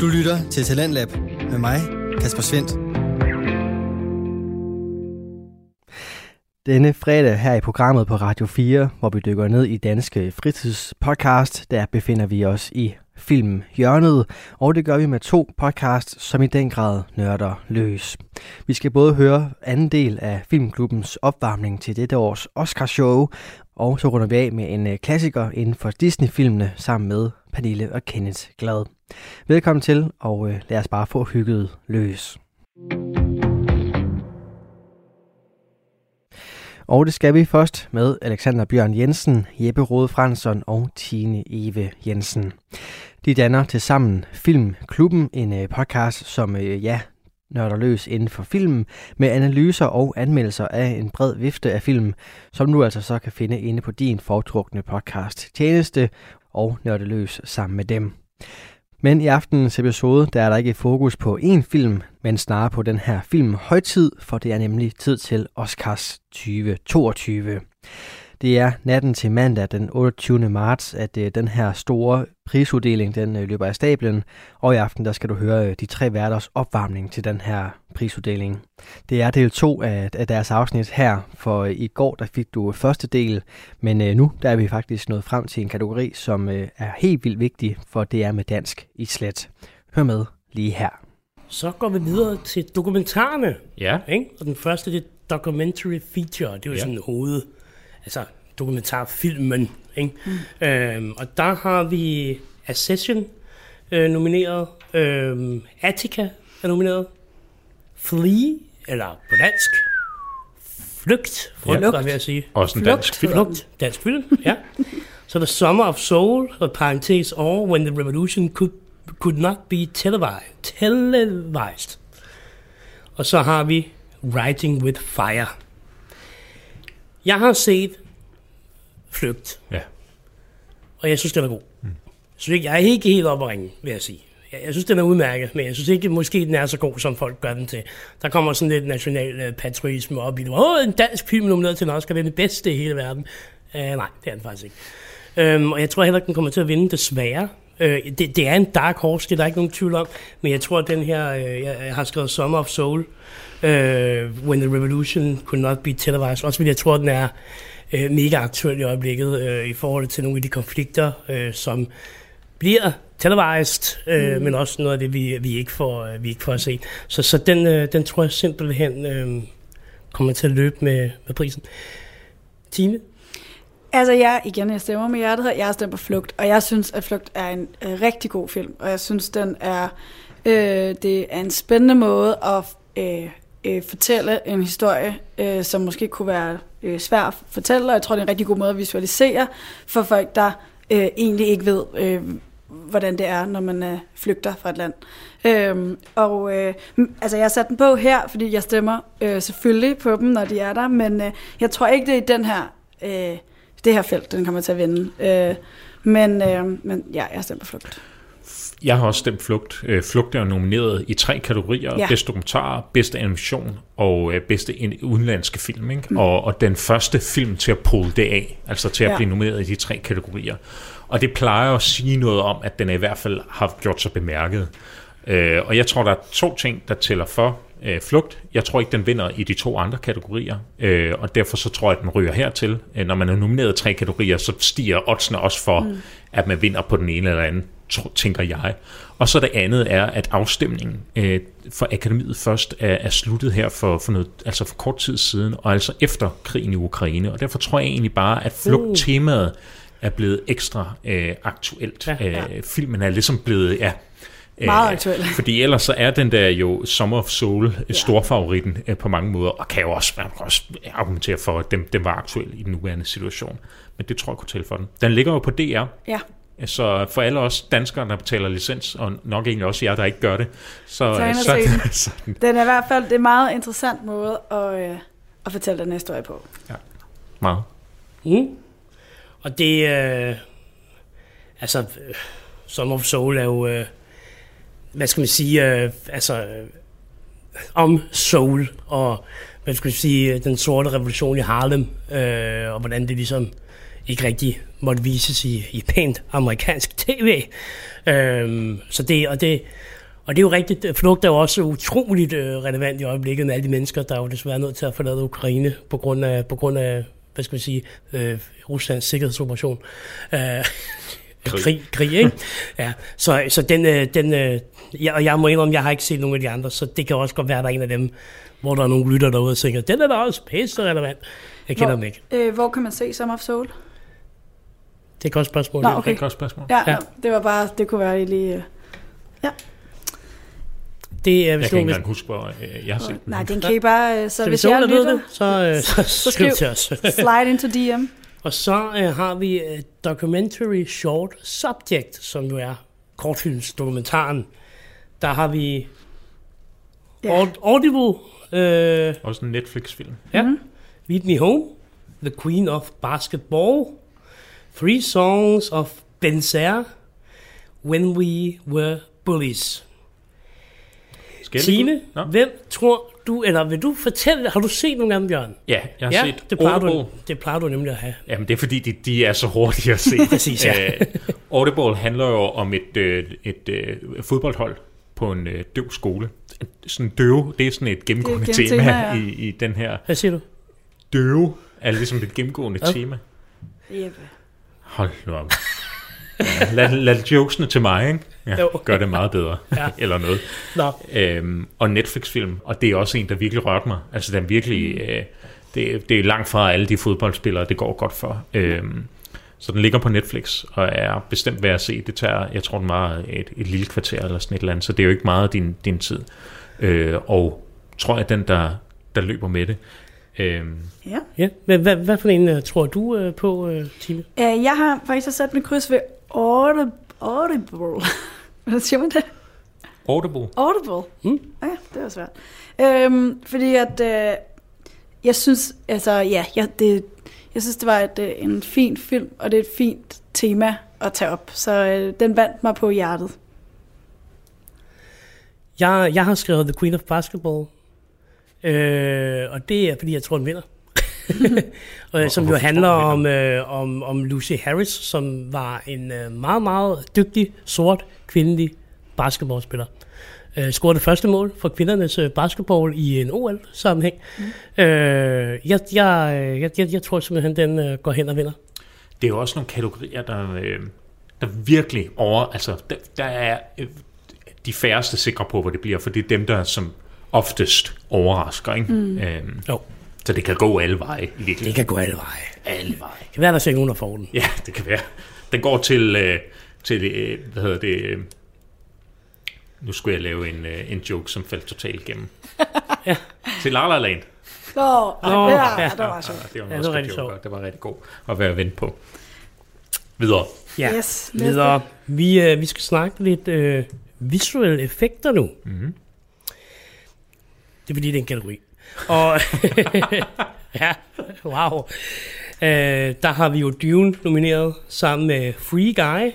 Du lytter til Talentlab med mig, Kasper Svendt. Denne fredag her i programmet på Radio 4, hvor vi dykker ned i Danske Fritidspodcast, der befinder vi os i filmhjørnet, og det gør vi med to podcasts, som i den grad nørder løs. Vi skal både høre anden del af Filmklubbens opvarmning til dette års Oscarshow, og så runder vi af med en øh, klassiker inden for Disney-filmene sammen med Pernille og Kenneth Glad. Velkommen til, og øh, lad os bare få hygget løs. Og det skal vi først med Alexander Bjørn Jensen, Jeppe Rode Fransson og Tine Eve Jensen. De danner til sammen Filmklubben, en øh, podcast, som øh, ja, nørder løs inden for film, med analyser og anmeldelser af en bred vifte af film, som du altså så kan finde inde på din foretrukne podcast tjeneste og nørde løs sammen med dem. Men i aftenens episode, der er der ikke fokus på én film, men snarere på den her film højtid, for det er nemlig tid til Oscars 2022. Det er natten til mandag den 28. marts, at øh, den her store prisuddeling den øh, løber af stablen, og i aften der skal du høre øh, de tre værters opvarmning til den her prisuddeling. Det er del 2 af, af deres afsnit her, for i går der fik du første del, men nu der er vi faktisk nået frem til en kategori, som er helt vildt vigtig, for det er med dansk i slet. Hør med lige her. Så går vi videre til dokumentarerne. Ja. Ikke? Og den første det er documentary feature. Det er jo ja. sådan hoved altså dokumentarfilmen. Ikke? Mm. Øhm, og der har vi Accession øh, nomineret, øhm, Attica er nomineret, Flee, eller på dansk, Flygt, frygt, ja. vil jeg sige. Også en dansk film. Flugt, dansk film, ja. Så The Summer of Soul, og parentes or When the Revolution could, could not be televised. televised. Og så har vi Writing with Fire. Jeg har set Flygt. Ja. Og jeg synes, den er god. Mm. Så jeg er ikke helt oppe at ringe, vil jeg sige. Jeg, jeg synes, den er udmærket, men jeg synes ikke, måske den er så god, som folk gør den til. Der kommer sådan lidt national uh, patriotisme op i det. Åh, en dansk film nomineret til en Oscar, det er den bedste i hele verden. Uh, nej, det er den faktisk ikke. Um, og jeg tror heller ikke, den kommer til at vinde, desværre. Uh, det, det er en dark horse, det er der ikke nogen tvivl om. Men jeg tror, at den her, uh, jeg har skrevet Summer of Soul, uh, When the Revolution Could Not Be Televised. Også fordi jeg tror, den er uh, mega aktuel i øjeblikket uh, i forhold til nogle af de konflikter, uh, som bliver televised, uh, mm. men også noget af det, vi, vi, ikke, får, vi ikke får at se. Så, så den, uh, den tror jeg simpelthen uh, kommer til at løbe med, med prisen. Tine? Altså jeg, igen, jeg stemmer med hjertet her. Jeg har stemt på Flugt, og jeg synes, at Flugt er en uh, rigtig god film. Og jeg synes, den er, øh, det er en spændende måde at øh, øh, fortælle en historie, øh, som måske kunne være øh, svær at fortælle, og jeg tror, det er en rigtig god måde at visualisere for folk, der øh, egentlig ikke ved, øh, hvordan det er, når man øh, flygter fra et land. Øhm, og øh, altså, jeg har sat den på her, fordi jeg stemmer øh, selvfølgelig på dem, når de er der, men øh, jeg tror ikke, det er i den her, øh, det her felt, den kommer til at vinde. Øh, men, øh, men ja, jeg stemmer på flugt. Jeg har også stemt Flugt. Øh, Flugt er nomineret i tre kategorier. Ja. Bedste dokumentar, bedste animation og øh, bedste udenlandske film. Ikke? Mm. Og, og den første film til at pulle det af, altså til at ja. blive nomineret i de tre kategorier. Og det plejer at sige noget om, at den i hvert fald har gjort sig bemærket. Øh, og jeg tror, der er to ting, der tæller for øh, flugt. Jeg tror ikke, den vinder i de to andre kategorier, øh, og derfor så tror jeg, at den ryger hertil. Øh, når man er nomineret i tre kategorier, så stiger oddsene også for, mm. at man vinder på den ene eller anden tænker jeg. Og så det andet er, at afstemningen øh, for akademiet først er, er sluttet her for, for, noget, altså for kort tid siden, og altså efter krigen i Ukraine. Og derfor tror jeg egentlig bare, at flugttemaet er blevet ekstra øh, aktuelt. Ja, ja. Øh, filmen er ligesom blevet, ja, meget aktuel. Fordi ellers så er den der jo Summer of Soul ja. storfavoritten øh, på mange måder, og kan jo også, man kan også argumentere for, at den, den var aktuel i den nuværende situation. Men det tror jeg kunne tælle for den. Den ligger jo på DR. Ja. Så for alle os danskere, der betaler licens, og nok egentlig også jer, der ikke gør det, så, så, så, den. så den er i hvert fald det er en meget interessant måde at, øh, at fortælle den historie på. Ja, meget. Mm. Og det, øh, altså, Summer of Soul er jo, øh, hvad skal man sige, øh, altså, øh, om soul, og hvad skal man sige, den sorte revolution i Harlem, øh, og hvordan det ligesom ikke rigtig måtte vises i, i pænt amerikansk tv. Øhm, så det, og det, og det er jo rigtigt, flugt er jo også utroligt øh, relevant i øjeblikket med alle de mennesker, der er jo desværre nødt til at forlade Ukraine på grund af, på grund af hvad skal vi sige, øh, Ruslands sikkerhedsoperation. Øh, krig. krig, krig, ikke? Ja, så, så den, øh, den øh, ja, og jeg må indrømme, jeg har ikke set nogen af de andre, så det kan også godt være, at der er en af dem, hvor der er nogle lytter derude og tænker, den er da også pisse relevant. Jeg kender hvor, dem ikke. Øh, hvor kan man se Summer of Soul? Det er et godt spørgsmål. Nå, ja. Det er okay. et godt spørgsmål. Ja, Ja. ja. det var bare, det kunne være lige... øh, Det er, Jeg hvis kan ikke engang huske, hvor øh, jeg har set den. Nej, den kan I bare... øh, Så så hvis hvis jeg lytter, det, så, øh, så, så skriv til os. slide into DM. Og så øh, har vi øh, Documentary Short Subject, som jo er kortfilmsdokumentaren. Der har vi Ja. Aud- Audible, øh, Også en Netflix-film. ja, Meet Me Home, The Queen of Basketball, Three Songs of Benzer, When We Were Bullies. Skal Tine, Nå. hvem tror du, eller vil du fortælle, har du set nogle af dem, Bjørn? Ja, jeg har ja, set det plejer, du, det plejer du nemlig at have. Jamen, det er fordi, de, de er så hurtige at se. Præcis, ja. Øh, Audible handler jo om et, øh, et øh, fodboldhold på en øh, døv skole. Sådan døve, det er sådan et gennemgående Det er et tema, ja. i, i den her. Hvad siger du? Døve er ligesom et gennemgående tema. Jeppe. Hold nu op. Ja, lad, lad jokesene til mig, ikke? Ja, Jo. gør det meget bedre. Ja. Eller noget. Nå, Øhm, og Netflix-film, og det er også en, der virkelig rørte mig. Altså, den virkelig... Mm. Øh, det, det er langt fra alle de fodboldspillere, det går godt for. Øhm, så den ligger på Netflix, og er bestemt værd at se. Det tager, jeg tror, den var et, et lille kvarter eller sådan et eller andet, så det er jo ikke meget af din, din tid. Øh, og tror jeg, den, der, der løber med det. Øhm, Ja. ja. Men hvad, hvad for en uh, tror du uh, på, uh, Tine? Uh, jeg har faktisk sat mit kryds ved Audible. Audible. Hvad siger man det? Audible. Audible. Mm. Ja, det var svært. Øhm, fordi at, øh, jeg synes, altså ja, jeg, det, jeg synes, det var et, øh, en fin film, og det er et fint tema at tage op. Så øh, den vandt mig på hjertet. Jeg, jeg har skrevet The Queen of Basketball, øh, og det er, fordi jeg tror, den vinder. og, som jo handler om, øh, om, om Lucy Harris, som var en øh, meget, meget dygtig, sort, kvindelig basketballspiller. Øh, scorede det første mål for kvindernes øh, basketball i en OL-sammenhæng. Mm. Øh, jeg, jeg, jeg, jeg, jeg tror simpelthen, den øh, går hen og vinder. Det er jo også nogle kategorier, der, øh, der virkelig over... Altså, der, der er øh, de færreste sikre på, hvor det bliver, for det er dem, der som oftest overrasker, ikke? Mm. Øhm, Jo. så det kan gå alle veje, i virkeligheden. Det kan gå alle veje. alle veje. Det kan være, der er ikke nogen, der får den. Ja, det kan være. Den går til, øh, til øh, hvad hedder det... Øh, nu skulle jeg lave en, øh, en joke, som faldt totalt igennem. Ja. Til La La Land. Nå, Nå, ja, ja. det var sjovt. det var, Ja, ja, det var det, rigtig sjovt. det var rigtig god at være vendt på. Videre. Ja. Yes. Videre. Vi, øh, vi skal snakke lidt øh, visuelle effekter nu. Mm-hmm. Det er fordi, det er en kategori. Og ja, wow. Øh, der har vi jo Dune nomineret sammen med Free Guy,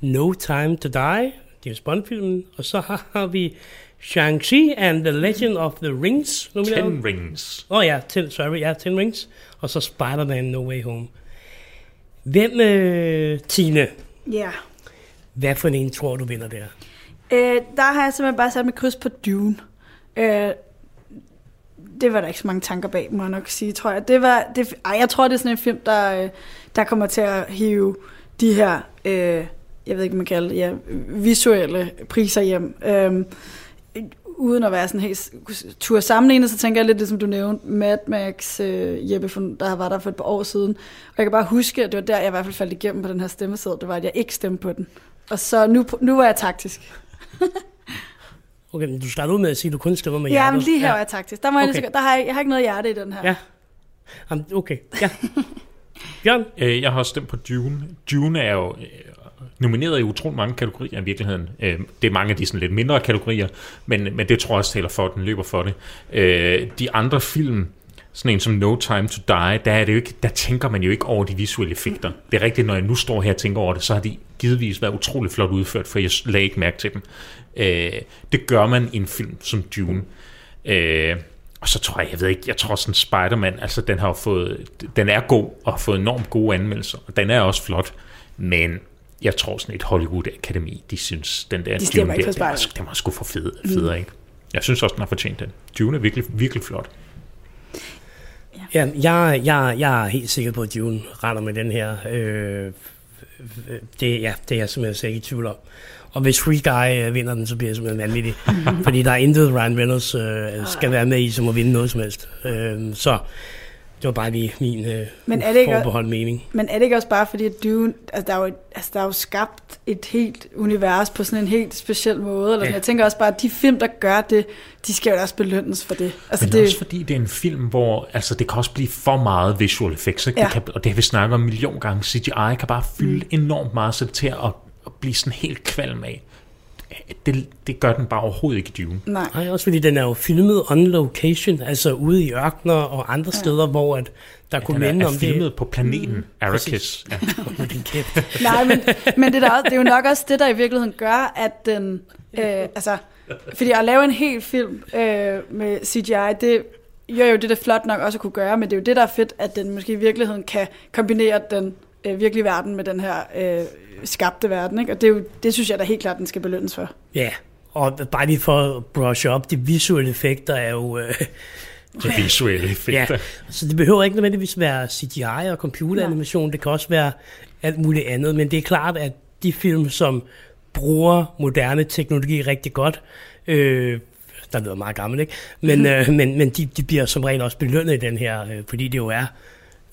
No Time to Die, James Bond-filmen. Og så har, vi Shang-Chi and the Legend of the Rings nomineret. Ten Rings. Åh oh, ja, ten, sorry, ja, Ten Rings. Og så Spider-Man No Way Home. Hvem, øh, Tine, Ja. hvad for en tror du vinder der? Øh, der har jeg simpelthen bare sat mit kryds på Dune. Øh, det var der ikke så mange tanker bag, må jeg nok sige, tror jeg. Det var, det, ej, jeg tror, det er sådan en film, der, øh, der kommer til at hive de her, øh, jeg ved ikke, hvad man kalder det, ja, visuelle priser hjem. Øh, uden at være sådan helt tur sammenlignet, så tænker jeg lidt det, som du nævnte, Mad Max, øh, Jeppe, der var der for et par år siden. Og jeg kan bare huske, at det var der, jeg i hvert fald faldt igennem på den her stemmeseddel, det var, at jeg ikke stemte på den. Og så nu, nu var jeg taktisk. Okay, men du starter ud med at sige, at du kun stemmer med Ja, hjertet. men lige her var jeg taktisk. Der, må okay. Jeg, der har jeg, jeg har ikke noget hjerte i den her. Ja. Jamen, okay, ja. Bjørn? Øh, jeg har også stemt på Dune. Dune er jo øh, nomineret i utrolig mange kategorier i virkeligheden. Øh, det er mange af de sådan lidt mindre kategorier, men, men det tror jeg også taler for, at den løber for det. Øh, de andre film, sådan en som No Time to Die, der, er det jo ikke, der tænker man jo ikke over de visuelle effekter. Det er rigtigt, når jeg nu står her og tænker over det, så har de givetvis været utrolig flot udført, for jeg lagde ikke mærke til dem. Øh, det gør man i en film som Dune. Øh, og så tror jeg, jeg ved ikke, jeg tror sådan Spider-Man, altså den har fået, den er god og har fået enormt gode anmeldelser, og den er også flot, men jeg tror sådan et Hollywood Akademi, de synes, den der de Dune der, den, var, den var sgu for fed, federe, mm. ikke? Jeg synes også, den har fortjent den. Dune er virkelig, virkelig flot. Ja, jeg, jeg, jeg er helt sikker på, at Dune render med den her. Øh, det, ja, det er jeg simpelthen ikke i tvivl om. Og hvis Free Guy øh, vinder den, så bliver jeg simpelthen vanvittig. Fordi der er intet, Ryan Reynolds øh, skal være med i, som at vinde noget som helst. Øh, så det var bare lige min øh, men er det ikke forbeholdt også, mening. Men er det ikke også bare fordi, at Dune, altså der, er jo, altså der er jo skabt et helt univers på sådan en helt speciel måde. Eller ja. Jeg tænker også bare, at de film, der gør det, de skal jo også belønnes for det. Altså men det er også fordi, det er en film, hvor altså, det kan også blive for meget visual effects. Ikke? Ja. Det kan, og det har vi snakket om en million gange. CGI kan bare fylde mm. enormt meget, så det til at blive sådan helt kvalm af det, det gør den bare overhovedet ikke i Dune. Nej. Nej, også fordi den er jo filmet on location, altså ude i ørkner og andre ja. steder, hvor at der ja, kunne minde om det. Den er filmet på planeten mm, Arrakis. Ja. Nej, men, men det, er også, det er jo nok også det, der i virkeligheden gør, at den... Øh, altså, fordi at lave en hel film øh, med CGI, det gør jo det, det er flot nok også at kunne gøre, men det er jo det, der er fedt, at den måske i virkeligheden kan kombinere den øh, virkelige verden med den her øh, skabte verden. Ikke? Og det, er jo, det synes jeg da helt klart, den skal belønnes for. Ja, og bare lige for at brush op, de visuelle effekter er jo... Øh, de visuelle effekter. Ja, så det behøver ikke nødvendigvis være CGI og computeranimation, det kan også være alt muligt andet, men det er klart, at de film, som bruger moderne teknologi rigtig godt, øh, der lyder meget gammel, ikke? Men, øh, men, men de, de bliver som regel også belønnet i den her, øh, fordi det jo er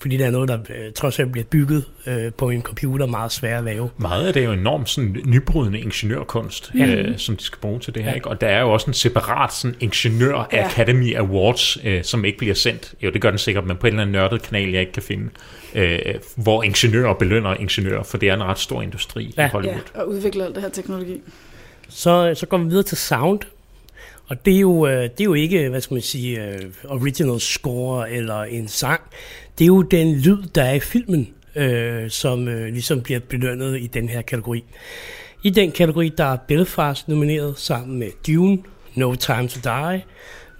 fordi der er noget, der øh, trods alt bliver bygget øh, på en computer, meget svært at lave. Meget af det er jo enormt sådan, nybrydende ingeniørkunst, ja. øh, som de skal bruge til det her. Ja. Ikke? Og der er jo også en separat sådan, ingeniør ja. Academy Awards, øh, som ikke bliver sendt. Jo, det gør den sikkert, men på en eller anden nørdet kanal, jeg ikke kan finde, øh, hvor ingeniører belønner ingeniører, for det er en ret stor industri ja. i Hollywood. Ja, og udvikler alt det her teknologi. Så, så går vi videre til sound, og det er jo, øh, det er jo ikke, hvad skal man sige, øh, original score eller en sang. Det er jo den lyd, der er i filmen, øh, som øh, ligesom bliver belønnet i den her kategori. I den kategori, der er Belfast nomineret sammen med Dune, No Time to Die,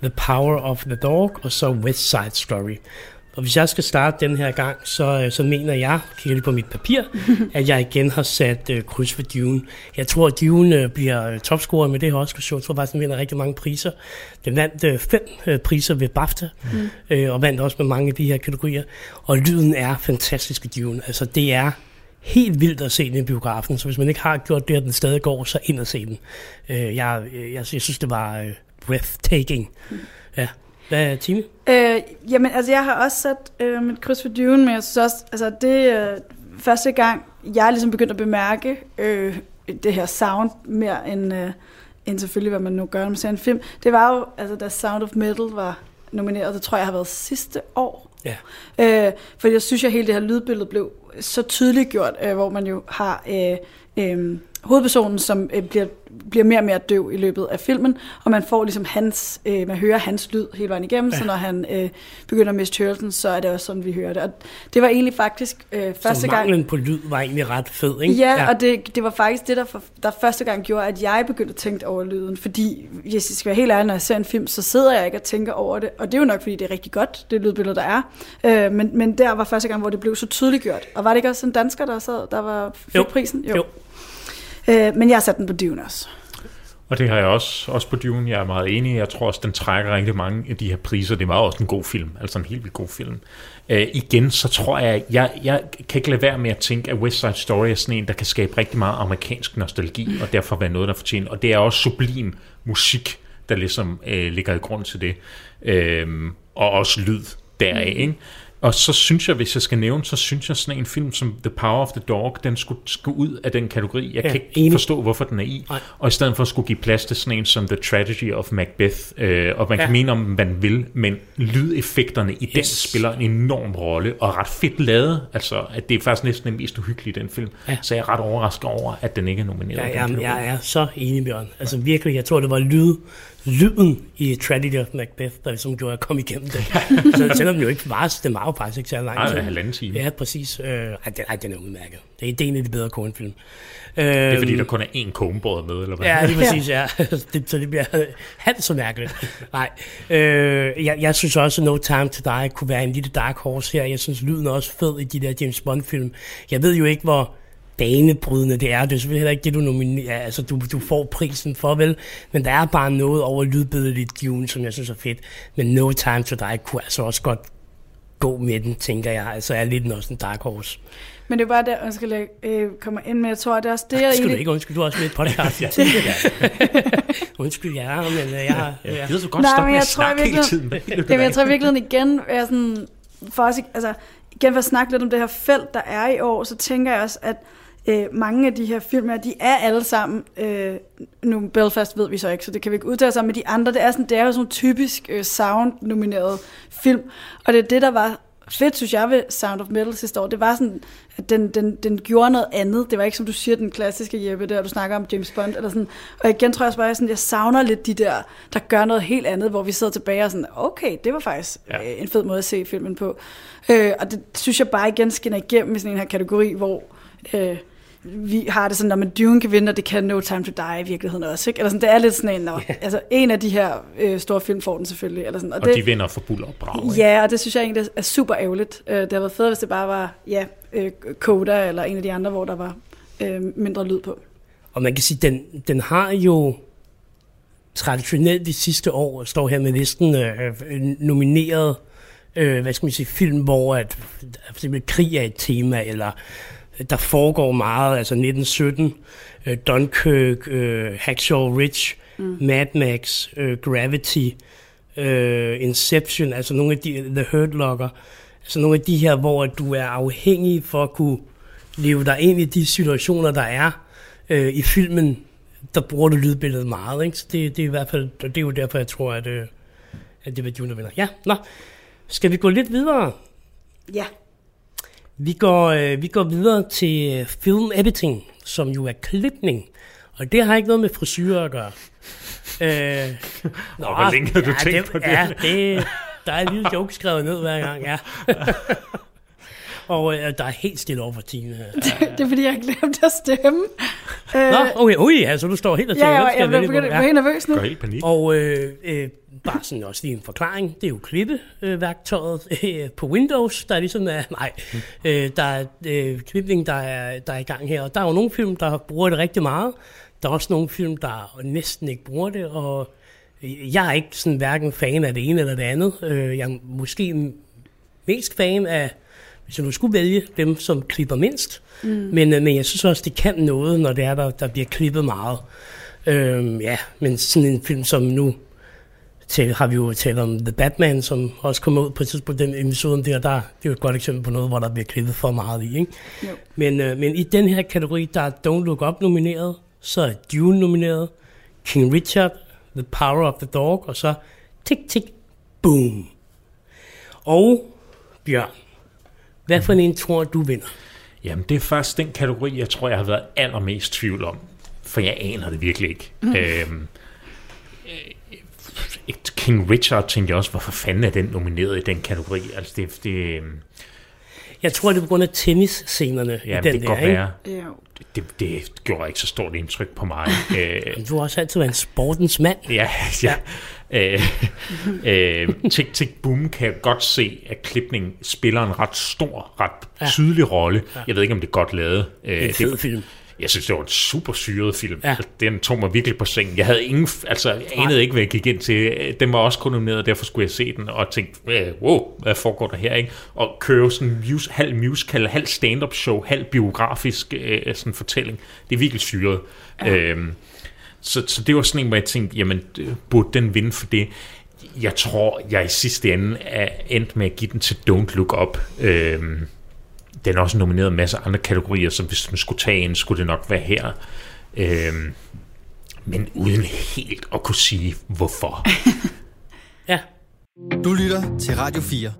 The Power of the Dog og så West Side Story. Og hvis jeg skal starte den her gang, så, øh, så mener jeg, kigger lige på mit papir, at jeg igen har sat uh, kryds for Dune. Jeg tror, at Dune uh, bliver uh, topscorer med det her Oscar show. Jeg tror faktisk, den vinder rigtig mange priser. Den vandt uh, fem uh, priser ved BAFTA, mm. uh, og vandt også med mange af de her kategorier. Og lyden er fantastisk i Dune. Altså, det er helt vildt at se den i biografen, så hvis man ikke har gjort det, at den stadig går, så ind og se den. Uh, jeg, jeg, jeg, jeg synes, det var uh, breathtaking. Mm. Ja. Hvad er Tine? Øh, jamen, altså jeg har også sat øh, mit kryds for Dune, men jeg synes også, altså det er øh, første gang, jeg ligesom begyndt at bemærke øh, det her sound mere end, øh, end selvfølgelig, hvad man nu gør, når man ser en film. Det var jo, altså da Sound of Metal var nomineret, det tror jeg har været sidste år. Ja. Øh, fordi jeg synes, at hele det her lydbillede blev så tydeligt gjort, øh, hvor man jo har øh, øh, hovedpersonen, som øh, bliver, bliver mere og mere døv i løbet af filmen, og man får ligesom hans, øh, man hører hans lyd hele vejen igennem, ja. så når han øh, begynder at miste hørelsen, så er det også sådan, vi hører det. Og det var egentlig faktisk øh, første så gang... På lyd var egentlig ret fed, ikke? Ja, ja. og det, det var faktisk det, der, for, der første gang gjorde, at jeg begyndte at tænke over lyden, fordi, hvis jeg skal være helt ærlig, når jeg ser en film, så sidder jeg ikke og tænker over det, og det er jo nok, fordi det er rigtig godt, det lydbillede, der er. Øh, men, men der var første gang, hvor det blev så tydeligt gjort. Og var det ikke også en dansker, der sad, der var fik jo. prisen? Jo. jo. Øh, men jeg har sat den på Dune også. Og det har jeg også, også på Dune. Jeg er meget enig. Jeg tror også, den trækker rigtig mange af de her priser. Det var også en god film, altså en helt vildt god film. Øh, igen, så tror jeg, jeg, jeg kan ikke lade være med at tænke, at West Side Story er sådan en, der kan skabe rigtig meget amerikansk nostalgi, og derfor være noget, der fortjener. Og det er også sublim musik, der ligesom øh, ligger i grund til det. Øh, og også lyd deraf, mm. ikke? Og så synes jeg, hvis jeg skal nævne, så synes jeg sådan en film som The Power of the Dog, den skulle, skulle ud af den kategori. Jeg ja, kan ikke enig. forstå, hvorfor den er i. Nej. Og i stedet for skulle give plads til sådan en som The Tragedy of Macbeth, øh, og man ja. kan mene om, man vil, men lydeffekterne i yes. den spiller en enorm rolle, og ret fedt lavet. Altså, at det er faktisk næsten den mest uhyggelige den film. Ja. Så jeg er ret overrasket over, at den ikke er nomineret. Ja, jamen, jeg er så enig, Bjørn. Altså virkelig, jeg tror, det var lyd lyden i Tragedy of Macbeth, der ligesom gjorde, at jeg kom igennem det. så selvom den jo ikke var, det var jo faktisk ikke så lang. Nej, halvanden time. Ja, præcis. Øh, ej, den, ej, den er udmærket. Det er, det er en af de bedre Coen-film. Øh, det er fordi, der kun er én Coen-båd med, eller hvad? Ja, det er præcis, ja. det, så det bliver halvt så mærkeligt. Nej, øh, jeg, jeg synes også, at No Time to Die kunne være en lille dark horse her. Jeg synes, lyden er også fed i de der James Bond-film. Jeg ved jo ikke, hvor banebrydende det er. Det er selvfølgelig heller ikke det, du nominerer, altså du, du får prisen for, vel? Men der er bare noget over lydbilledet i Dune, som jeg synes er fedt. Men No Time to Die kunne altså også godt gå med den, tænker jeg. Altså er lidt også en dark horse. Men det er bare der, undskyld, jeg øh, kommer ind med, jeg tror, det er også det, jeg egentlig... ikke, undskyld, du er også med et podcast. ja. undskyld, ja, men jeg... Ja. Jeg ved så godt stoppe med at snakke hele tiden. Jamen, jeg tror virkelig igen, er sådan, for os, altså, igen for at snakke lidt om det her felt, der er i år, så tænker jeg også, at øh, mange af de her film de er alle sammen, øh, nu Belfast ved vi så ikke, så det kan vi ikke udtale sig med de andre, det er, sådan, det er jo sådan en typisk øh, sound-nomineret film, og det er det, der var fedt, synes jeg, ved Sound of Metal sidste år. Det var sådan, at den, den, den gjorde noget andet. Det var ikke, som du siger, den klassiske Jeppe, der du snakker om James Bond. Eller sådan. Og igen tror jeg også bare, at jeg savner lidt de der, der gør noget helt andet, hvor vi sidder tilbage og sådan, okay, det var faktisk ja. øh, en fed måde at se filmen på. Øh, og det synes jeg bare igen skinner igennem i sådan en her kategori, hvor... Øh, vi har det sådan, når man Dune kan vinde, og det kan No Time to Die i virkeligheden også. Ikke? Eller sådan, det er lidt sådan en, når, yeah. altså, en af de her øh, store film får den selvfølgelig. Eller sådan. Og, og det, de vinder for buller og brag. Ja, og det synes jeg egentlig er super ærgerligt. Øh, det havde været fedt, hvis det bare var ja, øh, Coda eller en af de andre, hvor der var øh, mindre lyd på. Og man kan sige, den, den har jo traditionelt de sidste år, står her med listen, øh, nomineret øh, hvad skal man sige, film, hvor at, for eksempel krig er et tema, eller der foregår meget, altså 1917, uh, Dunkirk, uh, Hacksaw Ridge, mm. Mad Max, uh, Gravity, uh, Inception, altså nogle af de, The Hurt Locker, altså nogle af de her, hvor du er afhængig for at kunne leve dig ind i de situationer, der er i filmen, der bruger du lydbilledet meget, ikke? Så det, det, er i hvert fald, det er jo derfor, jeg tror, at, at det var der vinder. Ja, nå. Skal vi gå lidt videre? Ja. Vi går, øh, vi går videre til øh, film editing, som jo er klipning. Og det har ikke noget med frisyrer at gøre. Øh, nå, hvor længe har du ja, tænkt det, på det? Ja, det, der er en lille joke skrevet ned hver gang, ja. Og øh, der er helt stille over for Tine. Det, det er fordi, jeg har glemt at stemme. Nå, øh, okay, ui, altså du står helt og tænker, ja, ja, jeg, jeg, jeg, jeg, helt nervøs nu. Går helt panik. Og øh, øh, bare sådan også lige en forklaring. Det er jo klippeværktøjet øh, på Windows, der er ligesom er, nej, øh, der er øh, klipning, der er, der er i gang her. Og der er jo nogle film, der bruger det rigtig meget. Der er også nogle film, der næsten ikke bruger det, og jeg er ikke sådan hverken fan af det ene eller det andet. Øh, jeg er måske mest fan af hvis jeg nu skulle vælge dem, som klipper mindst. Mm. Men, øh, men jeg synes også, det kan noget, når det er, der, der bliver klippet meget. Øhm, ja, men sådan en film som nu, til, har vi jo talt om The Batman, som også kom ud på et tidspunkt, den episode der, der, det er jo et godt eksempel på noget, hvor der bliver klippet for meget i. Ikke? Jo. Men, øh, men i den her kategori, der er Don't Look Up nomineret, så er Dune nomineret, King Richard, The Power of the Dog, og så Tick Tick Boom. Og Bjørn, hvad for en tror du vinder? Jamen, det er faktisk den kategori, jeg tror, jeg har været allermest tvivl om. For jeg aner det virkelig ikke. Mm. Øhm, øh, King Richard tænkte jeg også, hvorfor fanden er den nomineret i den kategori? Altså, det, det, øhm, jeg tror, det er på grund af tennisscenerne ja, i den det der, godt ikke? Være. Det, det, det gjorde ikke så stort indtryk på mig. du har også altid været en sportens mand. Ja, ja. Øh, øh, Tick Tick Boom kan jeg godt se, at klipning spiller en ret stor, ret ja. tydelig rolle. Ja. Jeg ved ikke, om det er godt lavet. Øh, det er en fed film. Jeg synes, det var en super syret film. Ja. Den tog mig virkelig på sengen. Jeg havde ingen, altså, jeg anede ikke, hvad jeg gik ind til. Den var også kun nomineret, og derfor skulle jeg se den, og tænkte, wow, hvad foregår der her, ikke? Og køre sådan en mus, halv musical, halv stand-up show, halv biografisk øh, sådan fortælling. Det er virkelig syret. Ja. Øhm, så, så det var sådan en, hvor jeg tænkte, jamen, burde den vinde for det? Jeg tror, jeg i sidste ende er endt med at give den til Don't Look Up. Øhm, den er også nomineret en masse andre kategorier, så hvis man skulle tage en, skulle det nok være her. Øhm, men uden helt at kunne sige, hvorfor. ja. Du lytter til Radio 4.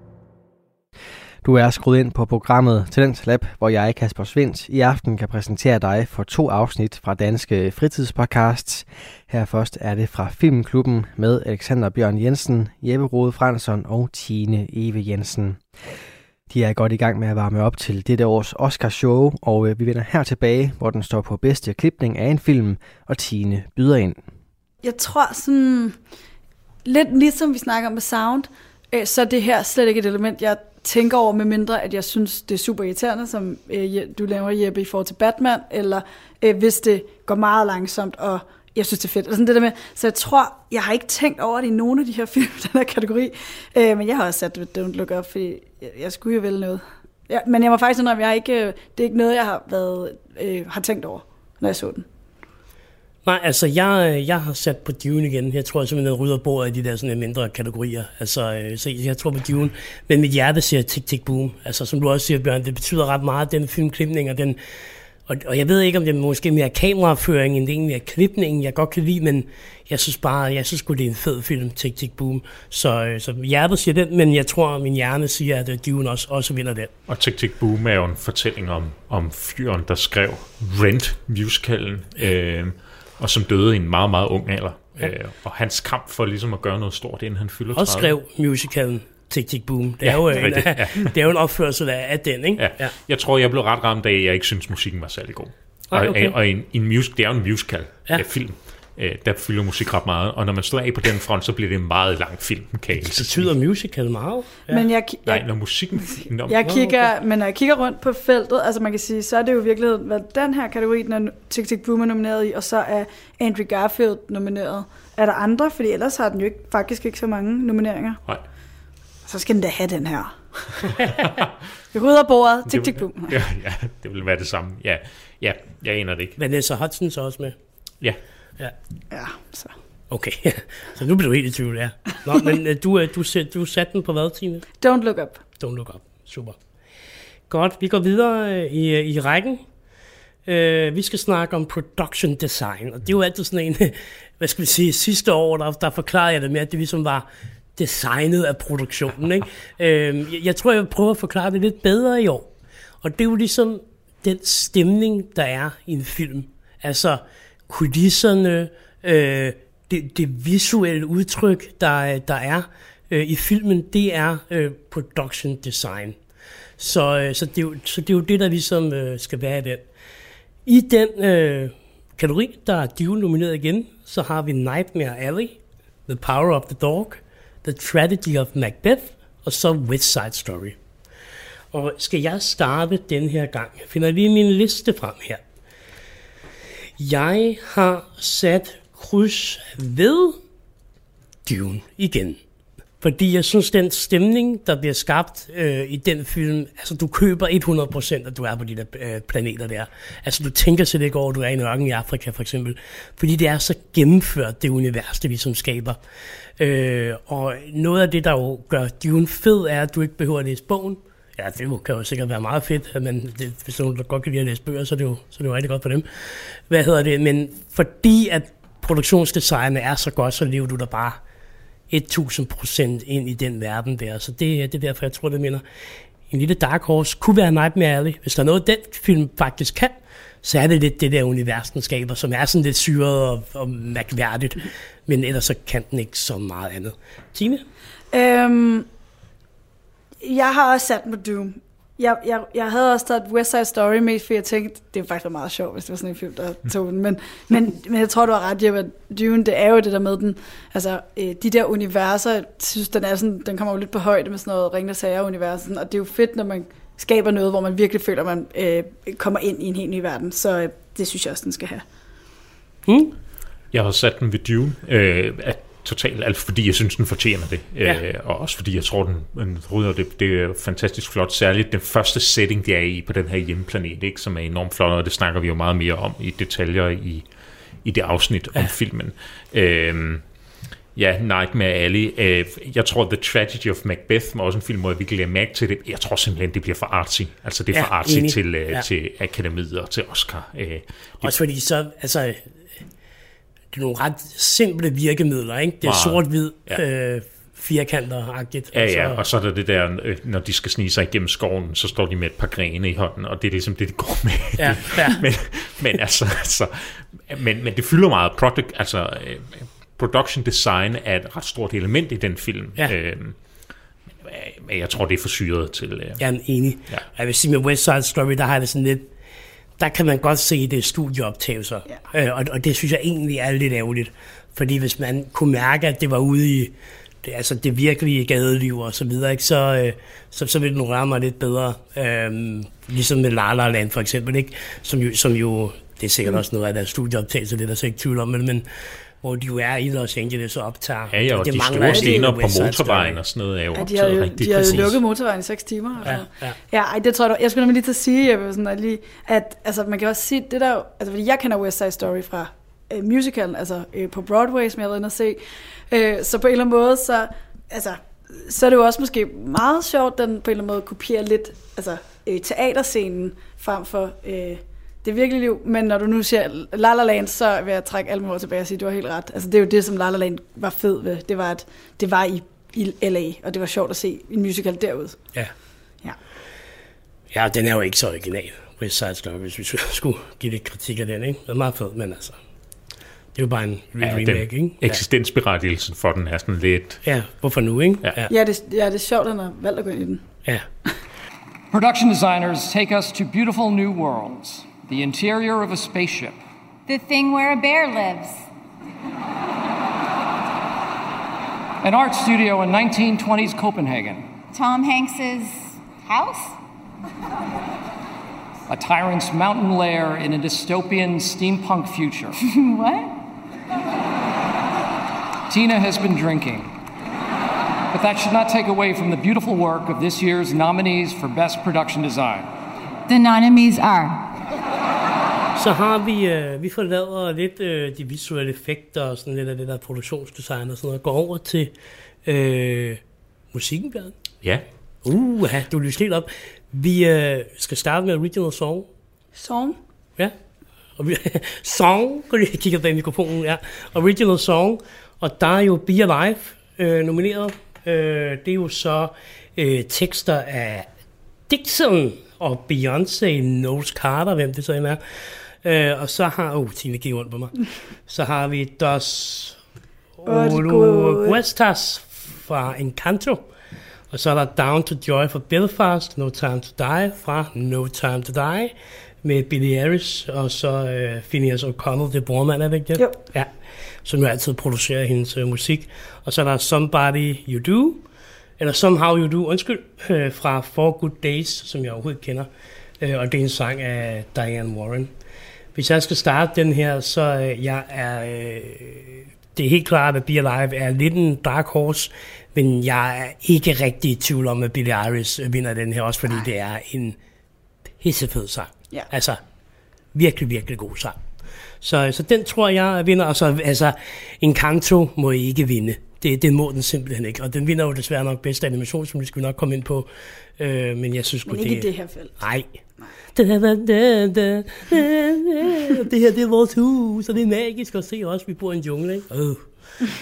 Du er skruet ind på programmet Talent Lab, hvor jeg, Kasper Svendt, i aften kan præsentere dig for to afsnit fra Danske Fritidspodcasts. Her først er det fra Filmklubben med Alexander Bjørn Jensen, Jeppe Rode Fransson og Tine Eve Jensen. De er godt i gang med at varme op til dette års Oscar-show, og øh, vi vender her tilbage, hvor den står på bedste klipning af en film, og Tine byder ind. Jeg tror sådan, lidt ligesom vi snakker om med sound, øh, så er det her slet ikke et element, jeg tænker over, med mindre at jeg synes, det er super irriterende, som øh, du laver, Jeppe, i forhold til Batman, eller øh, hvis det går meget langsomt, og jeg synes, det er fedt. Eller sådan det der med, så jeg tror, jeg har ikke tænkt over det i nogen af de her film, den her kategori, øh, men jeg har også sat Don't Look Up, fordi jeg, jeg skulle jo vel noget. Ja, men jeg var faktisk sådan, at jeg ikke, øh, det er ikke noget, jeg har, været, øh, har tænkt over, når jeg så den. Nej, altså jeg, øh, jeg har sat på Dune igen. Jeg tror simpelthen, jeg rydder bordet i de der sådan mindre kategorier. Altså, øh, så jeg tror på Dune. Men mit hjerte siger tik tik boom. Altså som du også siger, Bjørn, det betyder ret meget, den filmklipning og den... Og, og jeg ved ikke, om det er måske mere kameraføring, end det egentlig er klipningen, jeg godt kan lide, men jeg synes bare, jeg synes det er en fed film, Tik Tik Boom. Så, øh, så hjertet siger den, men jeg tror, at min hjerne siger, at Dune også, også vinder den. Og Tik Tik Boom er jo en fortælling om, om fyren, der skrev Rent musicalen. Øh, og som døde i en meget, meget ung alder. Ja. Øh, og hans kamp for ligesom at gøre noget stort, inden han fylder 30. Og skrev musicalen Tick Tick Boom. Det er, ja, jo, en, rigtigt, ja. det er jo en opførsel af, af den, ikke? Ja. ja. Jeg tror, jeg blev ret ramt af, at jeg ikke synes, musikken var særlig god. Ah, okay. Og, og en, en music, det er jo en musical ja. film øh, der fylder musik ret meget. Og når man står af på den front, så bliver det en meget lang film, kan jeg Det betyder musical meget. Ja. Men jeg, jeg, Nej, når musikken... Når, jeg kigger, men når jeg kigger rundt på feltet, altså man kan sige, så er det jo i virkeligheden, hvad den her kategori, den er Tick Tick Boom er nomineret i, og så er Andrew Garfield nomineret. Er der andre? Fordi ellers har den jo ikke, faktisk ikke så mange nomineringer. Nej. Så skal den da have den her. Vi rydder bordet. Tick, tick, boom. Ja, ja, det vil være det samme. Ja, ja jeg aner det ikke. Vanessa Hudson også med. Ja. Ja. Ja, så. Okay, så nu bliver du helt i tvivl, ja. Nå, men øh, du, øh, du, du, du satte den på hvad, Tine? Don't Look Up. Don't Look Up, super. Godt, vi går videre øh, i, i rækken. Uh, vi skal snakke om production design, og det er jo altid sådan en, hvad skal vi sige, sidste år, der, der forklarede jeg det med, at det ligesom var designet af produktionen. Ikke? uh, jeg, jeg tror, jeg vil prøve at forklare det lidt bedre i år. Og det er jo ligesom den stemning, der er i en film. Altså, kulisserne, øh, det, det visuelle udtryk, der, der er øh, i filmen, det er øh, production design. Så, øh, så, det er jo, så det er jo det, der ligesom øh, skal være i den. I den øh, kategori, der er Dune nomineret igen, så har vi Nightmare Alley, The Power of the Dog, The Tragedy of Macbeth, og så West Side Story. Og skal jeg starte den her gang? Jeg finder lige min liste frem her. Jeg har sat kryds ved Dune igen. Fordi jeg synes, den stemning, der bliver skabt øh, i den film, altså du køber 100% at du er på de der øh, planeter der. Altså du tænker slet ikke over, at du er i en ørken i Afrika for eksempel. Fordi det er så gennemført, det univers, det vi som skaber. Øh, og noget af det, der jo gør Dune fed, er, at du ikke behøver at læse bogen. Ja, det kan jo sikkert være meget fedt, men det, hvis nogen der godt kan lide at læse bøger, så er det jo, så er det jo rigtig godt for dem. Hvad hedder det? Men fordi at produktionsdesignet er så godt, så lever du der bare 1000% ind i den verden der. Så det, det er derfor, jeg tror, det minder. En lille Dark Horse kunne være Nightmare Alley. Hvis der er noget, den film faktisk kan, så er det lidt det der univers, den skaber, som er sådan lidt syret og, og mærkværdigt. Men ellers så kan den ikke så meget andet. Tine? Øhm, jeg har også sat på Doom. Jeg, jeg, jeg havde også taget West Side Story med, for jeg tænkte, det er faktisk meget sjovt, hvis det var sådan en film, der tog den. Men, men, men jeg tror, du har ret, Jeppe, at Dune, det er jo det der med den, altså øh, de der universer, jeg synes, den, er sådan, den kommer jo lidt på højde med sådan noget ringende sager universen, og det er jo fedt, når man skaber noget, hvor man virkelig føler, at man øh, kommer ind i en helt ny verden. Så øh, det synes jeg også, den skal have. Hmm? Jeg har sat den ved Dune, øh, at totalt, alt fordi jeg synes, den fortjener det. Ja. Øh, og også fordi jeg tror, den, den rydder det, det er fantastisk flot. Særligt den første setting, det er i på den her hjemmeplanet, ikke, som er enormt flot, og det snakker vi jo meget mere om i detaljer i, i det afsnit ja. om filmen. Øh, Ja, Nightmare Alley. Øh, jeg tror, The Tragedy of Macbeth var også en film, hvor jeg virkelig mærke til det. Jeg tror simpelthen, det bliver for artsy. Altså, det er ja, for artsy til, uh, ja. til Akademiet og til Oscar. Det, også fordi så, altså, nogle ret simple virkemidler. Ikke? Det er sort-hvid ja. øh, firkanter-agtigt. Ja, ja, og så er der det der, øh, når de skal snige sig igennem skoven, så står de med et par grene i hånden, og det er ligesom det, de går med. Ja, ja. men, men altså, altså men, men det fylder meget. Product, altså, øh, production design er et ret stort element i den film. Ja. Øhm, men jeg tror, det er for syret til... Øh, Jeg er enig. Ja. Jeg vil sige, med West Side Story, der har det sådan lidt... Der kan man godt se, det er studieoptagelser. Ja. Øh, og, og det synes jeg egentlig er lidt ærgerligt. Fordi hvis man kunne mærke, at det var ude i det, altså det virkelige gadeliv og så videre, ikke, så, øh, så, så ville det nu røre mig lidt bedre. Øhm, ligesom med La La Land for eksempel, ikke? Som, jo, som jo, det er sikkert også noget af deres studieoptagelse, det er der så ikke tvivl om, men, men hvor de jo er i Los Angeles og optager. ja, ja, og det de mangler store scener på motorvejen og sådan noget er jo Ja, de har jo, rigtig de har jo præcis. lukket motorvejen i 6 timer. Ja, Altså. ja. Ja, ej, det tror jeg, jeg skulle nemlig lige til at sige, Jeppe, sådan at, lige, at altså, man kan også sige, det der, altså, fordi jeg kender West Side Story fra øh, musicalen, altså øh, på Broadway, som jeg har været inde at se, øh, så på en eller anden måde, så, altså, så er det jo også måske meget sjovt, den på en eller anden måde kopierer lidt altså, øh, teaterscenen frem for øh, det virkelige liv. Men når du nu siger La La Land, så vil jeg trække alle ord tilbage og sige, at du har helt ret. Altså, det er jo det, som La La Land var fed ved. Det var, at det var i, i LA, og det var sjovt at se en musical derude. Ja. Ja. Ja, den er jo ikke så original, West Side Story, hvis vi skulle give lidt kritik af den, ikke? Det er meget fed, men altså... Det er jo bare en Ja, remake, den ikke? eksistensberettigelsen for den er sådan lidt... Ja. ja, hvorfor nu, ikke? Ja. ja. Ja, det, ja, det er sjovt, at han har valgt at gå ind i den. ja. Production designers take us to beautiful new worlds. The interior of a spaceship. The thing where a bear lives. An art studio in 1920s Copenhagen. Tom Hanks's house? A tyrant's mountain lair in a dystopian steampunk future. what? Tina has been drinking. But that should not take away from the beautiful work of this year's nominees for Best Production Design. The nonamies are Så har vi, øh, vi forlader lidt øh, de visuelle effekter og sådan lidt af det der produktionsdesign og sådan noget, og går over til øh, musikken, Bjørn. Ja, Uh, ja, du lyser helt op. Vi øh, skal starte med Original Song. Song. Ja. Og vi, song, kan lige kigge på den mikrofonen, ja. Original Song. Og der er jo Be Alive øh, nomineret. Øh, det er jo så øh, tekster af Dixon og Beyoncé, Knowles Carter, hvem det så end er. Øh, og så har... Oh, Tine gik rundt på mig. Så har vi Dos Åh, det er gode. Guestas fra Encanto. Og så er der Down to Joy fra Belfast, No Time to Die fra No Time to Die med Billy Eilish, og så øh, Phineas O'Connell, det brormand, er det ikke det? Jo. Ja, som jo altid producerer hendes øh, musik. Og så er der Somebody You Do, eller Somehow You Do, undskyld, øh, fra Four Good Days, som jeg overhovedet kender. Øh, og det er en sang af Diane Warren. Hvis jeg skal starte den her, så øh, jeg er... Øh, det er helt klart, at Be Alive er lidt en dark horse, men jeg er ikke rigtig i tvivl om, at Billie Eilish øh, vinder den her, også fordi det er en pissefed sang. Ja. Altså, virkelig, virkelig god sang. Så, så den tror jeg vinder, og så altså, Encanto må ikke vinde. Det, det må den simpelthen ikke, og den vinder jo desværre nok bedste animation, som vi skal nok komme ind på, øh, men jeg synes Men ikke det, i det her felt. Nej. Da, da, da, da, da. Det her, det er vores hus, og det er magisk at se os, vi bor i en jungle, ikke? Øh.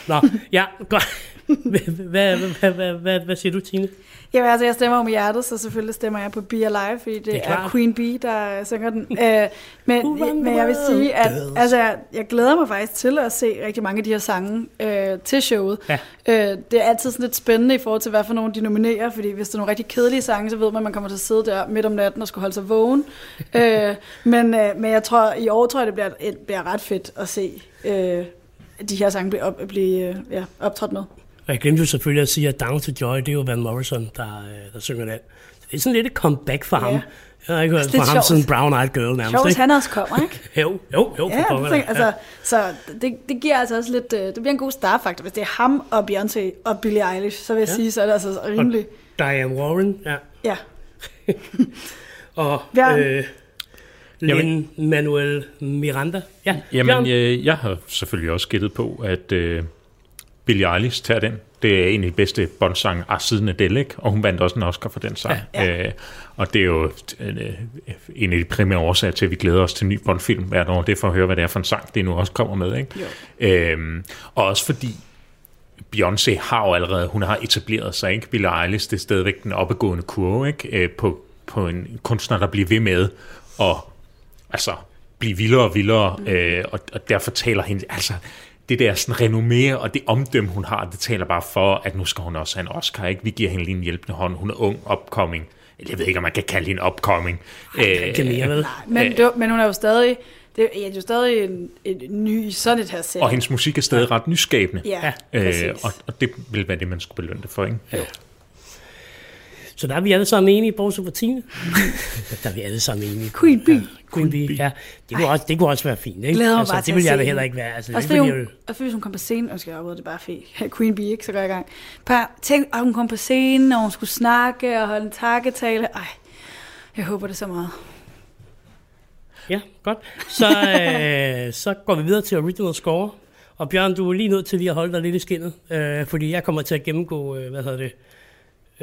Nå, ja, godt. Hvad, hvad, hvad, hvad, hvad, siger du, Tine? Jamen altså, jeg stemmer om hjertet, så selvfølgelig stemmer jeg på Be Alive, fordi det, Det er er. Queen Bee, der synger den. Øh, men, men jeg vil sige, at altså, jeg, jeg glæder mig faktisk til at se rigtig mange af de her sange øh, til showet. Ja. Øh, det er altid sådan lidt spændende i forhold til, hvad for nogle de nominerer, fordi hvis det er nogle rigtig kedelige sange, så ved man, at man kommer til at sidde der midt om natten og skulle holde sig vågen. øh, men, øh, men jeg tror, i år tror jeg, det bliver, det bliver ret fedt at se øh, de her sange blive, op, blive ja, optrådt med. Og jeg glemte jo selvfølgelig at sige, at Down to Joy, det er jo Van Morrison, der, øh, der synger den. Så det er sådan lidt et comeback for Ja. ham. Jeg har ikke hørt Det er fra ham sjovt. siden Brown Eyed Girl nærmest, Sjovt, han også kommer, ikke? Jo, jo, jo, Ja, da. tænker, altså, så det, det giver altså også lidt, øh, det bliver en god startfaktor. Hvis det er ham og Beyoncé og Billie Eilish, så vil jeg Ja. sige, så er det altså rimelig, Diane Warren, ja. ja. Og Bjørn? øh, Lin Manuel Miranda. Ja, Jamen, Bjørn. jeg, jeg har selvfølgelig også gættet på, at øh, Billie Eilish tager den. Det er en af de bedste Bond-sange af siden Adele, ikke? og hun vandt også en Oscar for den sang. Ja. Ja. Øh, og det er jo øh, en af de primære årsager til, at vi glæder os til en ny Bond-film hvert år. Det er for at høre, hvad det er for en sang, det nu også kommer med. Ikke? Øhm, og også fordi Beyoncé har jo allerede, hun har etableret sig, ikke? Billie Eilish, det er stadigvæk den opadgående kurve, ikke? Øh, på, på en kunstner, der bliver ved med at altså, blive vildere og vildere, mm. øh, og, og derfor taler hende, altså, det der sådan renommé og det omdømme, hun har, det taler bare for, at nu skal hun også have en Oscar, ikke? Vi giver hende lige en hjælpende hånd, hun er ung, upcoming, jeg ved ikke, om man kan kalde hende upcoming. Ej, ikke mere, vel? Men, men hun er jo stadig det, er jo stadig en, en ny sådan et her sæt. Og hendes musik er stadig ret nyskabende. Ja, øh, og, og det vil være det, man skulle belønne det for, ikke? Ja. Så der er vi alle sammen enige, bortset fra Tine. der er vi alle sammen enige. Queen Bee. Ja, Queen Bee, ja. Det kunne, også, det kunne også være fint, ikke? Glæder altså, det vil at jeg da heller ikke være. Altså, Også det fordi hun, og fordi hun kom på scenen, og skal jeg det bare fedt. Queen Bee, ikke? Så går jeg i gang. Bare, tænk, at hun kom på scenen, og hun skulle snakke og holde en takketale. Ej, jeg håber det så meget. Ja, godt. Så, øh, så går vi videre til original score. Og Bjørn, du er lige nødt til lige at holde dig lidt i skinnet, øh, fordi jeg kommer til at gennemgå, øh, hvad hedder det,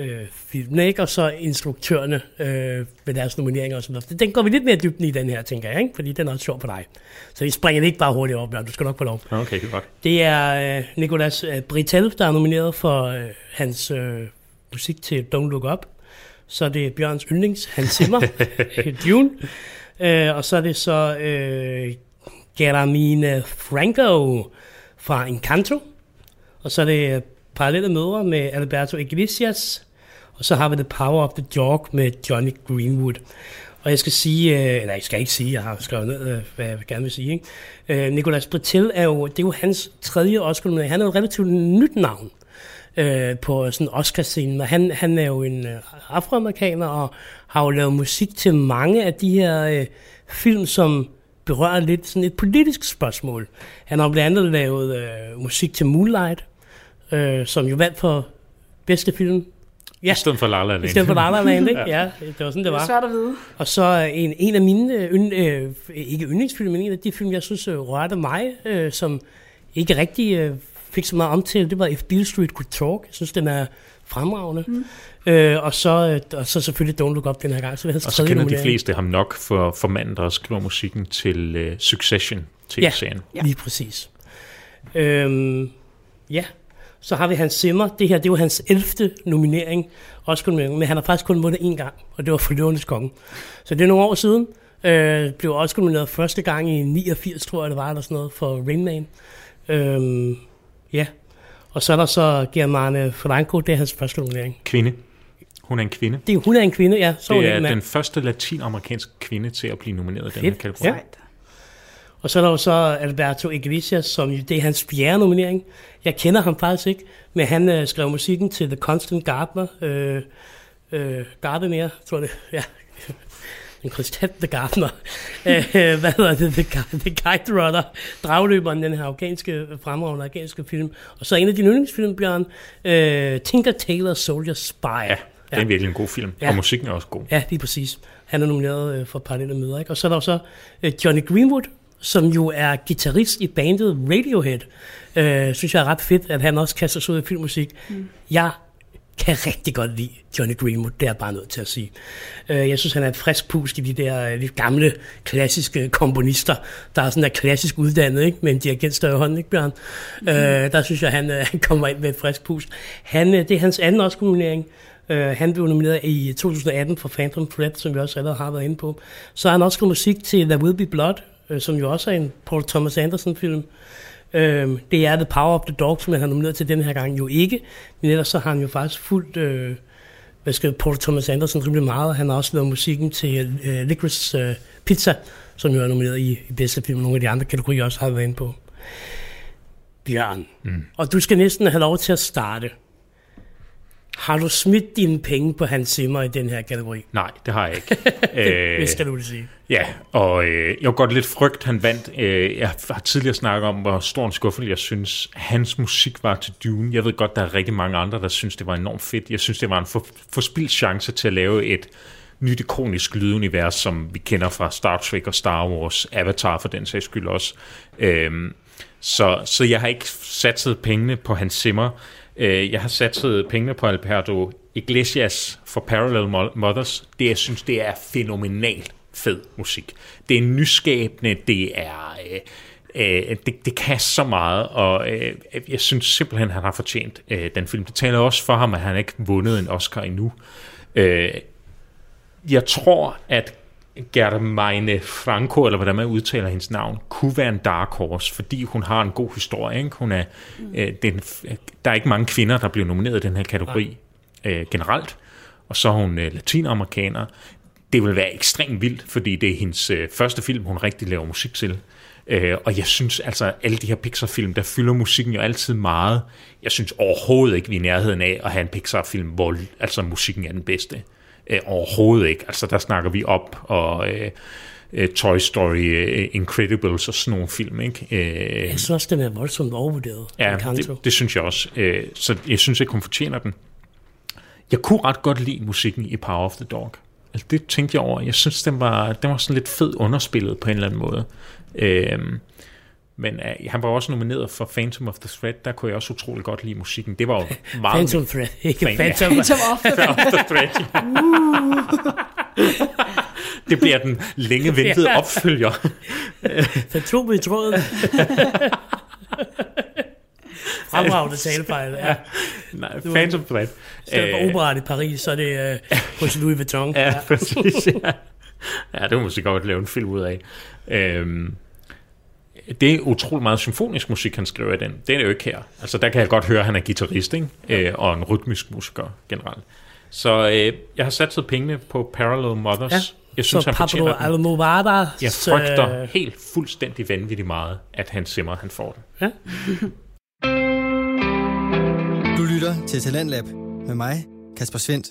øh, filmen, ikke? og så instruktørerne øh, ved deres nomineringer og sådan noget. Den går vi lidt mere dybden i den her, tænker jeg, ikke? fordi den er også sjov på dig. Så vi springer det ikke bare hurtigt op, Bjørn, du skal nok få lov. Okay, det er godt. Det er øh, Nicolas øh, Britel, der er nomineret for øh, hans øh, musik til Don't Look Up. Så er det Bjørns yndlings, Hans Zimmer, Dune. Øh, og så er det så øh, Geramine Franco fra Encanto. Og så er det øh, Parallelle Mødre med Alberto Iglesias. Og så har vi The Power of the Dog med Johnny Greenwood. Og jeg skal sige, øh, eller jeg skal ikke sige, jeg har skrevet ned, øh, hvad jeg gerne vil sige. Ikke? Øh, Nicolas Britel er jo, det er jo hans tredje oscar men Han er jo et relativt nyt navn øh, på sådan Oscar-scenen. Og han, han er jo en øh, afroamerikaner og har jo lavet musik til mange af de her øh, film, som berører lidt sådan et politisk spørgsmål. Han har blandt andet lavet øh, musik til Moonlight, øh, som jo vandt for bedste film. Ja, I stedet for La La Land. i stedet for La La Land, ikke? Ja, det var sådan, det Det er var. svært at vide. Og så en, en af mine, øh, ynd, øh, ikke yndlingsfilm, men en af de film, jeg synes øh, rørte mig, øh, som ikke rigtig øh, fik så meget omtale, det var If Beale Street Could Talk. Jeg synes, den er fremragende. Mm. Øh, og, så, øh, og så selvfølgelig Don't Look Up den her gang. Så havde Og så kender de fleste ham nok for, for manden, der skriver musikken til uh, Succession tv-serien. Ja, ja, lige præcis. Øhm, ja, så har vi Hans Zimmer. Det her, det var hans 11. nominering. Også nominering, men han har faktisk kun vundet én gang, og det var for Løvernes Konge. Så det er nogle år siden. Øh, blev også nomineret første gang i 89, tror jeg det var, eller sådan noget, for Rain Man. Øhm, ja, og så er der så Germane Franco, det er hans første nominering. Kvinde. Hun er en kvinde. Det er, hun er en kvinde, ja. Så Det er mand. den første latinamerikanske kvinde til at blive nomineret i den her kategori. Ja. Og så er der jo så Alberto Iglesias, som det er hans fjerde nominering. Jeg kender ham faktisk ikke, men han øh, skrev musikken til The Constant Gardener. Øh, øh, Gardner, tror jeg det. Ja. En konstant The Gardener. øh, hvad hedder det? The, The Guide Runner. Dragløberen, den her afghanske, fremragende afghanske film. Og så en af dine yndlingsfilm, Bjørn. Øh, Tinker Tailor Soldier Spy. Ja, det er virkelig en god film. Ja. Og musikken er også god. Ja, lige præcis. Han er nomineret øh, for Parallelle Møder. Ikke? Og så er der jo så øh, Johnny Greenwood, som jo er guitarist i bandet Radiohead. Øh, synes jeg er ret fedt, at han også kaster sig ud i filmmusik. Mm. Jeg kan rigtig godt lide Johnny Greenwood, det er bare nødt til at sige. Øh, jeg synes, han er et frisk pust i de der øh, lidt gamle, klassiske komponister, der er sådan der klassisk uddannet, ikke? med en dirigentstøj i hånden, ikke Bjørn? Mm. Øh, der synes jeg, han, øh, han kommer ind med et frisk pust. Han, øh, det er hans anden Oscar-nominering. Uh, han blev nomineret i 2018 for Phantom Thread, som vi også allerede har været inde på. Så har han også skrevet musik til There Will Be Blood, uh, som jo også er en Paul Thomas Anderson-film. Uh, det er The Power of the Dog, som han har nomineret til den her gang jo ikke. Men ellers så har han jo faktisk fuldt uh, hvad skal Paul Thomas Anderson rimelig meget. Han har også lavet musikken til uh, Licorice uh, Pizza, som jo er nomineret i, i bedste film. Nogle af de andre kategorier også har været inde på. Bjørn. Mm. Og du skal næsten have lov til at starte. Har du smidt dine penge på Hans Zimmer i den her kategori? Nej, det har jeg ikke. Det Øh, skal du vel sige. Ja, og øh, jeg var godt lidt frygt, han vandt. Øh, jeg har tidligere snakket om, hvor stor en skuffelse jeg synes, hans musik var til Dune. Jeg ved godt, der er rigtig mange andre, der synes, det var enormt fedt. Jeg synes, det var en for, forspildt chance til at lave et nyt ikonisk lydunivers, som vi kender fra Star Trek og Star Wars, Avatar for den sags skyld også. Øhm, så, så jeg har ikke satset pengene på Hans Zimmer. Øh, jeg har satset pengene på Alberto Iglesias for Parallel Mothers. Det, jeg synes, det er fænomenalt fed musik. Det er nyskabende, det er... Øh, Øh, det, det kan så meget, og øh, jeg synes simpelthen, han har fortjent øh, den film. Det taler også for ham, at han ikke vundet en Oscar endnu. Øh, jeg tror, at Germaine Franco, eller hvordan man udtaler hendes navn, kunne være en dark horse, fordi hun har en god historie. Ikke? Hun er, mm. øh, den, der er ikke mange kvinder, der bliver nomineret i den her kategori øh, generelt, og så er hun øh, latinamerikaner. Det vil være ekstremt vildt, fordi det er hendes øh, første film, hun rigtig laver musik til. Øh, og jeg synes altså, alle de her Pixar-film, der fylder musikken jo altid meget. Jeg synes overhovedet ikke, vi er i nærheden af at have en Pixar-film, hvor altså, musikken er den bedste. Øh, overhovedet ikke. Altså, der snakker vi op, og... Øh, øh Toy Story, uh, Incredibles og sådan nogle film. Ikke? Uh, jeg synes også, den er voldsomt overvurderet. Ja, det, det synes jeg også. Så jeg synes ikke, hun fortjener den. Jeg kunne ret godt lide musikken i Power of the Dog. Altså, det tænkte jeg over. Jeg synes, den var, den var sådan lidt fed underspillet på en eller anden måde. Øhm, men uh, han var også nomineret for Phantom of the Thread. Der kunne jeg også utrolig godt lide musikken. Det var jo meget... Phantom Thread, ikke Phantom, Phantom of the, of the Thread. Uh. det bliver den længe ventede opfølger. Fantom i tråden. Fremragende talefejl, ja. Nej, Phantom Thread. I stedet for operaen i Paris, så er det uh, hos Louis Vuitton. Ja, ja. præcis. Ja. ja, det må man godt lave en film ud af. Øhm, det er utrolig meget symfonisk musik, han skriver i den. Det er det jo ikke her. Altså, der kan jeg godt høre, at han er guitarist, ikke? Øh, og en rytmisk musiker generelt. Så øh, jeg har sat pengene på Parallel Mothers. Ja. Jeg synes, så han Pablo Almodovar. Jeg frygter helt fuldstændig vanvittigt meget, at han simmer, han får den. Ja. du lytter til Talentlab med mig, Kasper Svendt.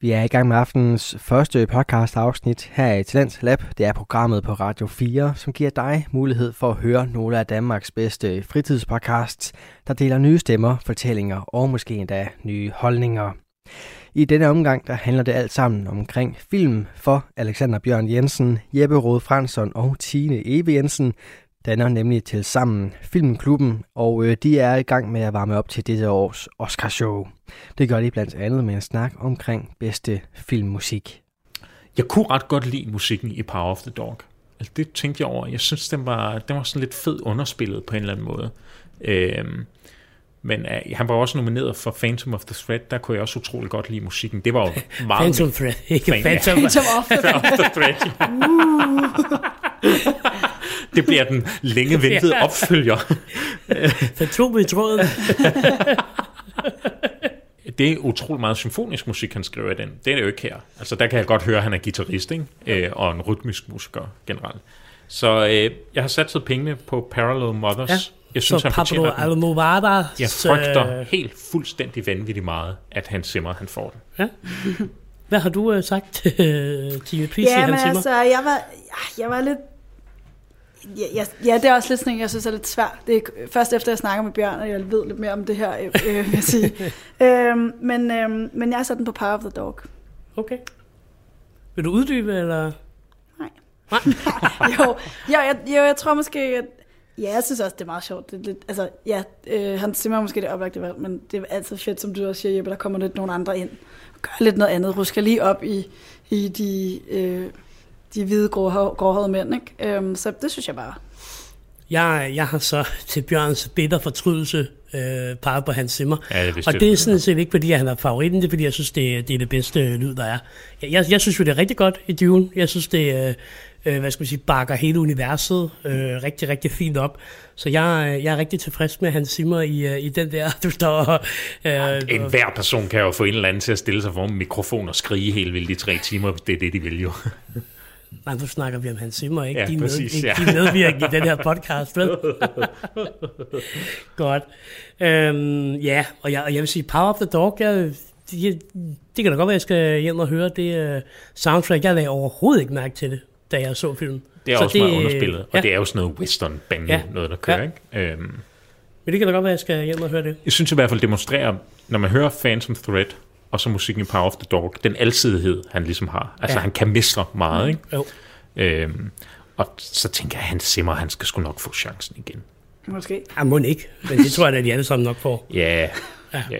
Vi er i gang med aftenens første podcast afsnit her i Talents Lab. Det er programmet på Radio 4, som giver dig mulighed for at høre nogle af Danmarks bedste fritidspodcasts, der deler nye stemmer, fortællinger og måske endda nye holdninger. I denne omgang der handler det alt sammen omkring film for Alexander Bjørn Jensen, Jeppe Rode Fransson og Tine Eve Jensen, danner nemlig til sammen Filmklubben, og øh, de er i gang med at varme op til dette års Oscarshow. Det gør de blandt andet med en snak omkring bedste filmmusik. Jeg kunne ret godt lide musikken i Power of the Dog. Altså, det tænkte jeg over. Jeg synes, den var, den var sådan lidt fed underspillet på en eller anden måde. Øhm, men uh, han var også nomineret for Phantom of the Thread. Der kunne jeg også utrolig godt lide musikken. Det var jo meget... Phantom Thread, ikke Phantom, Phantom of the Thread. det bliver den længe ventede opfølger. Fantom i tråden. det er utrolig meget symfonisk musik, han skriver i den. Det er det jo ikke her. Altså, der kan jeg godt høre, at han er guitarist, ikke? Øh, og en rytmisk musiker generelt. Så øh, jeg har sat pengene på Parallel Mothers. Ja. Jeg synes, så han Pablo Almodovar. Jeg frygter helt fuldstændig vanvittigt meget, at han simmer, han får den. Ja. Hvad har du uh, sagt til Tine Pisse, ja, men altså, jeg var, jeg var lidt Ja, ja, ja, det er også lidt sådan jeg synes er lidt svært. Det er først efter, jeg snakker med Bjørn, og jeg ved lidt mere om det her, øh, øh vil jeg sige. øhm, men, øhm, men jeg sat den på Power of the Dog. Okay. Vil du uddybe, eller? Nej. Nej? jo, jo, jeg, jo, jeg tror måske, at Ja, jeg synes også, det er meget sjovt. Det er lidt, altså, ja, øh, han simmer måske det oplagte valg, men det er altid fedt, som du også siger, Jeppe, der kommer lidt nogle andre ind og gør lidt noget andet. Rusker lige op i, i de, øh, de hvide, gråhårede mænd, ikke? Øhm, så det synes jeg bare. Jeg, jeg har så til Bjørns bitter fortrydelse øh, peget på Hans Zimmer. Ja, det og det er sådan set ikke, fordi han er favoritten, det er, fordi jeg synes, det, det er det bedste lyd, der er. Jeg, jeg, jeg synes jo, det er rigtig godt i Dune. Jeg synes, det øh, hvad skal man sige, bakker hele universet øh, rigtig, rigtig fint op. Så jeg, jeg er rigtig tilfreds med Hans Zimmer i, øh, i den der, du står... Øh, en hver person kan jo få en eller anden til at stille sig for en mikrofon og skrige helt vildt i tre timer, det er det, de vil jo. Nej, nu snakker vi om Hans Zimmer, ikke? Ja, de, præcis, med, ja. de medvirker i den her podcast, vel? Godt. Øhm, ja, og jeg, og jeg vil sige, Power of the Dog, jeg, det, det kan da godt være, jeg skal hjem og høre det uh, soundtrack. Jeg lagde overhovedet ikke mærke til det, da jeg så filmen. Det er så også det, meget underspillet, og ja. det er jo sådan noget western band, ja. noget der kører, ja. ikke? Øhm. Men det kan da godt være, jeg skal hjem og høre det. Jeg synes i hvert fald demonstrerer, når man hører Phantom Thread, og så musikken i Power of the Dog, den alsidighed, han ligesom har. Altså, ja. han kan mestre meget, mm. ikke? Jo. Øhm, og så tænker jeg, at han simmer, han skal sgu nok få chancen igen. Måske. Ja, må ikke, men det tror jeg, at de alle sammen nok får. Ja, ja. ja.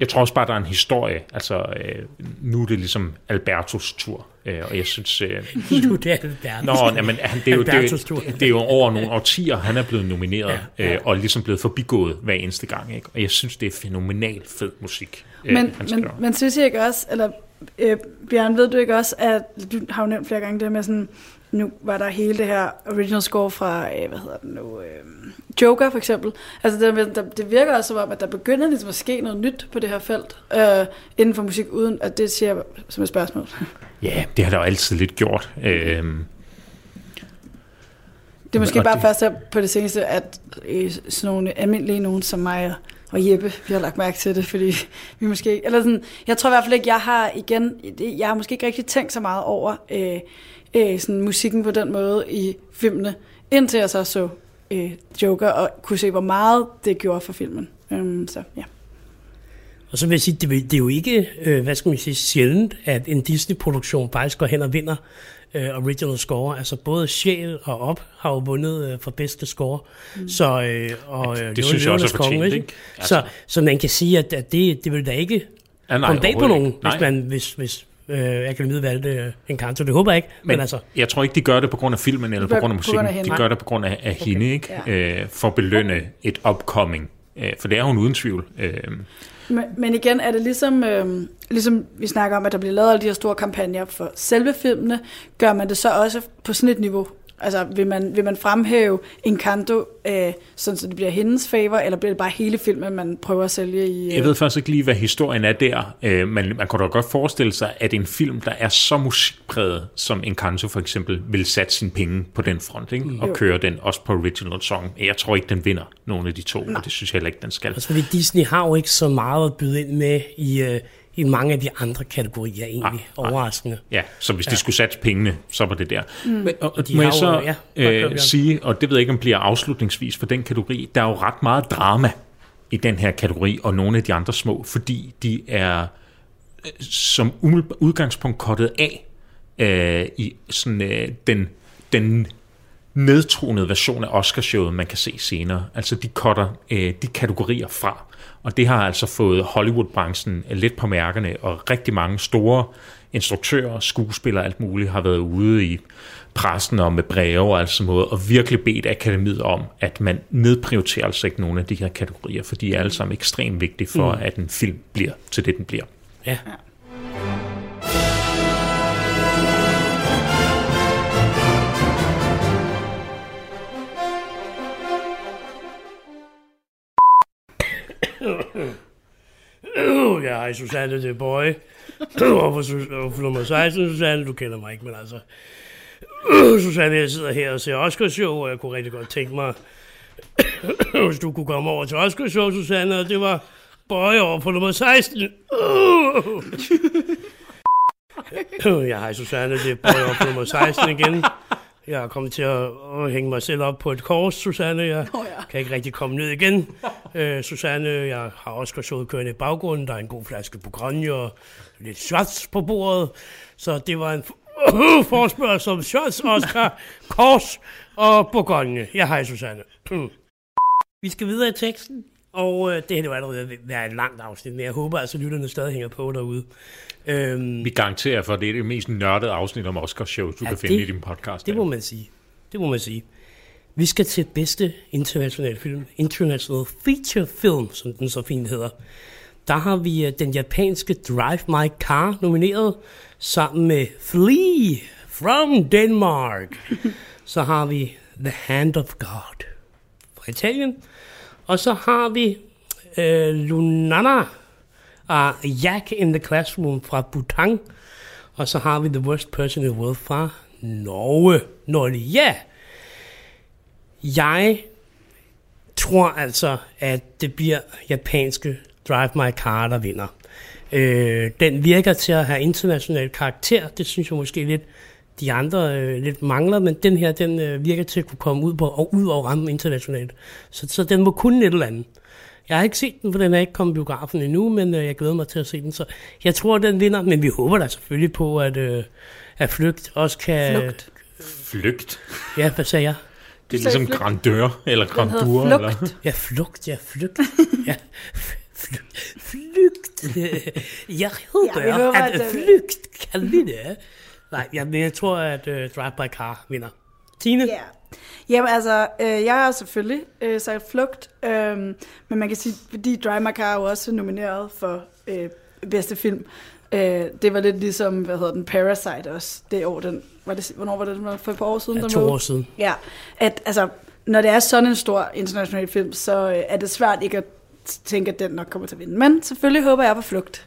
jeg tror også bare, der er en historie. Altså, øh, nu er det ligesom Albertos tur. Øh, og jeg synes... Øh, nu er det Albertos. Nå, jamen, han, det, er jo, det, er, det er jo over nogle årtier, han er blevet nomineret, ja, ja. Øh, og ligesom blevet forbigået hver eneste gang. Ikke? Og jeg synes, det er fænomenalt fed musik. Øh, men, men, men synes jeg ikke også, eller øh, Bjørn, ved du ikke også, at du har jo nævnt flere gange det med sådan, nu var der hele det her original score fra, øh, hvad hedder det nu, øh, Joker for eksempel. Altså det, der, det virker også som om, at der begynder ligesom at ske noget nyt på det her felt øh, inden for musik, uden at det siger som et spørgsmål. Ja, det har der jo altid lidt gjort. Øh, det er måske bare det... først her på det seneste, at øh, sådan nogle almindelige nogen som mig og Jeppe, vi har lagt mærke til det, fordi vi måske, eller sådan, jeg tror i hvert fald ikke, jeg har igen, jeg har måske ikke rigtig tænkt så meget over øh, øh, sådan musikken på den måde i filmene, indtil jeg så så øh, Joker og kunne se, hvor meget det gjorde for filmen. Um, så ja. Og så vil jeg sige, det, det er jo ikke, øh, hvad skal man sige, sjældent, at en Disney-produktion faktisk går hen og vinder øh, original score. Altså både Sjæl og Op har jo vundet øh, for bedste score. Mm. Så, øh, og, øh, det, det synes jeg også er fortjent, ikke? ikke? Altså. Så, så man kan sige, at, at det, det vil da ikke ja, nej, komme bag på nogen, hvis, man, hvis, hvis øh, Akademiet valgte øh, en kanto. Det håber jeg ikke. Men, men altså. Jeg tror ikke, de gør det på grund af filmen eller på grund af musikken. Grund af de gør det på grund af, af okay. hende, ikke? Ja. Øh, for at belønne et upcoming. Øh, for det er hun uden tvivl. Øh, men, men igen er det ligesom, øh, ligesom vi snakker om, at der bliver lavet alle de her store kampagner for selve filmene, gør man det så også på sådan et niveau, Altså, vil man, vil man fremhæve Encanto, øh, sådan så det bliver hendes favor, eller bliver det bare hele filmen, man prøver at sælge i... Øh... Jeg ved faktisk ikke lige, hvad historien er der, øh, men man kan da godt forestille sig, at en film, der er så musikpræget, som Encanto for eksempel, vil sætte sine penge på den front, ikke? og jo. køre den også på original song. Jeg tror ikke, den vinder nogen af de to, Nej. og det synes jeg heller ikke, den skal. Altså, fordi Disney har jo ikke så meget at byde ind med i... Øh i mange af de andre kategorier egentlig nej, overraskende. Ja, så hvis ja. de skulle sætte pengene, så var det der. Mm. Men, og, de må jeg så ja, øh, sige, og det ved jeg ikke, om bliver afslutningsvis for den kategori, der er jo ret meget drama i den her kategori, og nogle af de andre små, fordi de er øh, som udgangspunkt kottet af øh, i sådan øh, den, den nedtronede version af Oscarshowet, man kan se senere. Altså de cutter øh, de kategorier fra. Og det har altså fået Hollywood-branchen lidt på mærkerne, og rigtig mange store instruktører, skuespillere og alt muligt har været ude i pressen og med breve og altså måde, og virkelig bedt akademiet om, at man nedprioriterer altså ikke nogle af de her kategorier, for de er alle sammen ekstremt vigtige for, mm. at en film bliver til det, den bliver. Ja. ja, hej Susanne, det er Boy. og for, for nummer 16, Susanne, du kender mig ikke, men altså... Susanne, jeg sidder her og ser Oscar Show, og jeg kunne rigtig godt tænke mig, hvis du kunne komme over til Oscar Show, Susanne, og det var Boy over på nummer 16. ja, hej Susanne, det er Boy over på nummer 16 igen. Jeg er kommet til at, at hænge mig selv op på et kors, Susanne. Jeg oh, ja. kan ikke rigtig komme ned igen. Uh, Susanne, jeg har også gået kørende i baggrunden. Der er en god flaske på grønne og lidt shots på bordet. Så det var en forspørgsel om shots, Oscar, kors og Bourgogne. Jeg hej, Susanne. Vi skal videre i teksten, og øh, det her var allerede været et langt afsnit, men jeg håber altså, at lytterne stadig hænger på derude. Øhm, Vi garanterer for, at det er det mest nørdede afsnit om Oscar show, du ja, kan finde det, i din podcast. Det må man sige. Det må man sige. Vi skal til bedste internationale film, International Feature Film, som den så fint hedder. Der har vi uh, den japanske Drive My Car nomineret, sammen med Flea from Denmark. så har vi The Hand of God fra Italien. Og så har vi øh, Lunana og Jack in the Classroom fra Bhutan. Og så har vi The Worst Person in the World fra Norge. Norge, ja! Jeg tror altså, at det bliver japanske Drive My Car, der vinder. Øh, den virker til at have international karakter. Det synes jeg måske lidt, de andre øh, lidt mangler, men den her, den øh, virker til at kunne komme ud på og ud og ramme internationalt. Så, så den må kunne et eller andet. Jeg har ikke set den, for den er ikke kommet biografen endnu, men øh, jeg glæder mig til at se den. Så jeg tror, den vinder, men vi håber da selvfølgelig på, at, øh, at Flygt også kan... Flugt. Flygt? Ja, hvad sagde jeg? Det er ligesom grandeur, eller grandur. Eller? Ja, flugt, ja, flygt. ja, Flygt. Jeg håber, Ja, vi håber, at, at, flygt kan vinde. Nej, jeg, men jeg tror, at uh, Drive by Car vinder. Tine? Ja. Jamen altså, øh, jeg har selvfølgelig øh, sagt flugt, øh, men man kan sige, fordi Drive My Car er jo også nomineret for øh, bedste film. Øh, det var lidt ligesom, hvad hedder den, Parasite også, det år, den, var det, hvornår var det, den var for et par år siden? Ja, den to år siden. Ja, at altså, når det er sådan en stor international film, så øh, er det svært ikke at tænke, at den nok kommer til at vinde. Men selvfølgelig håber jeg på flugt.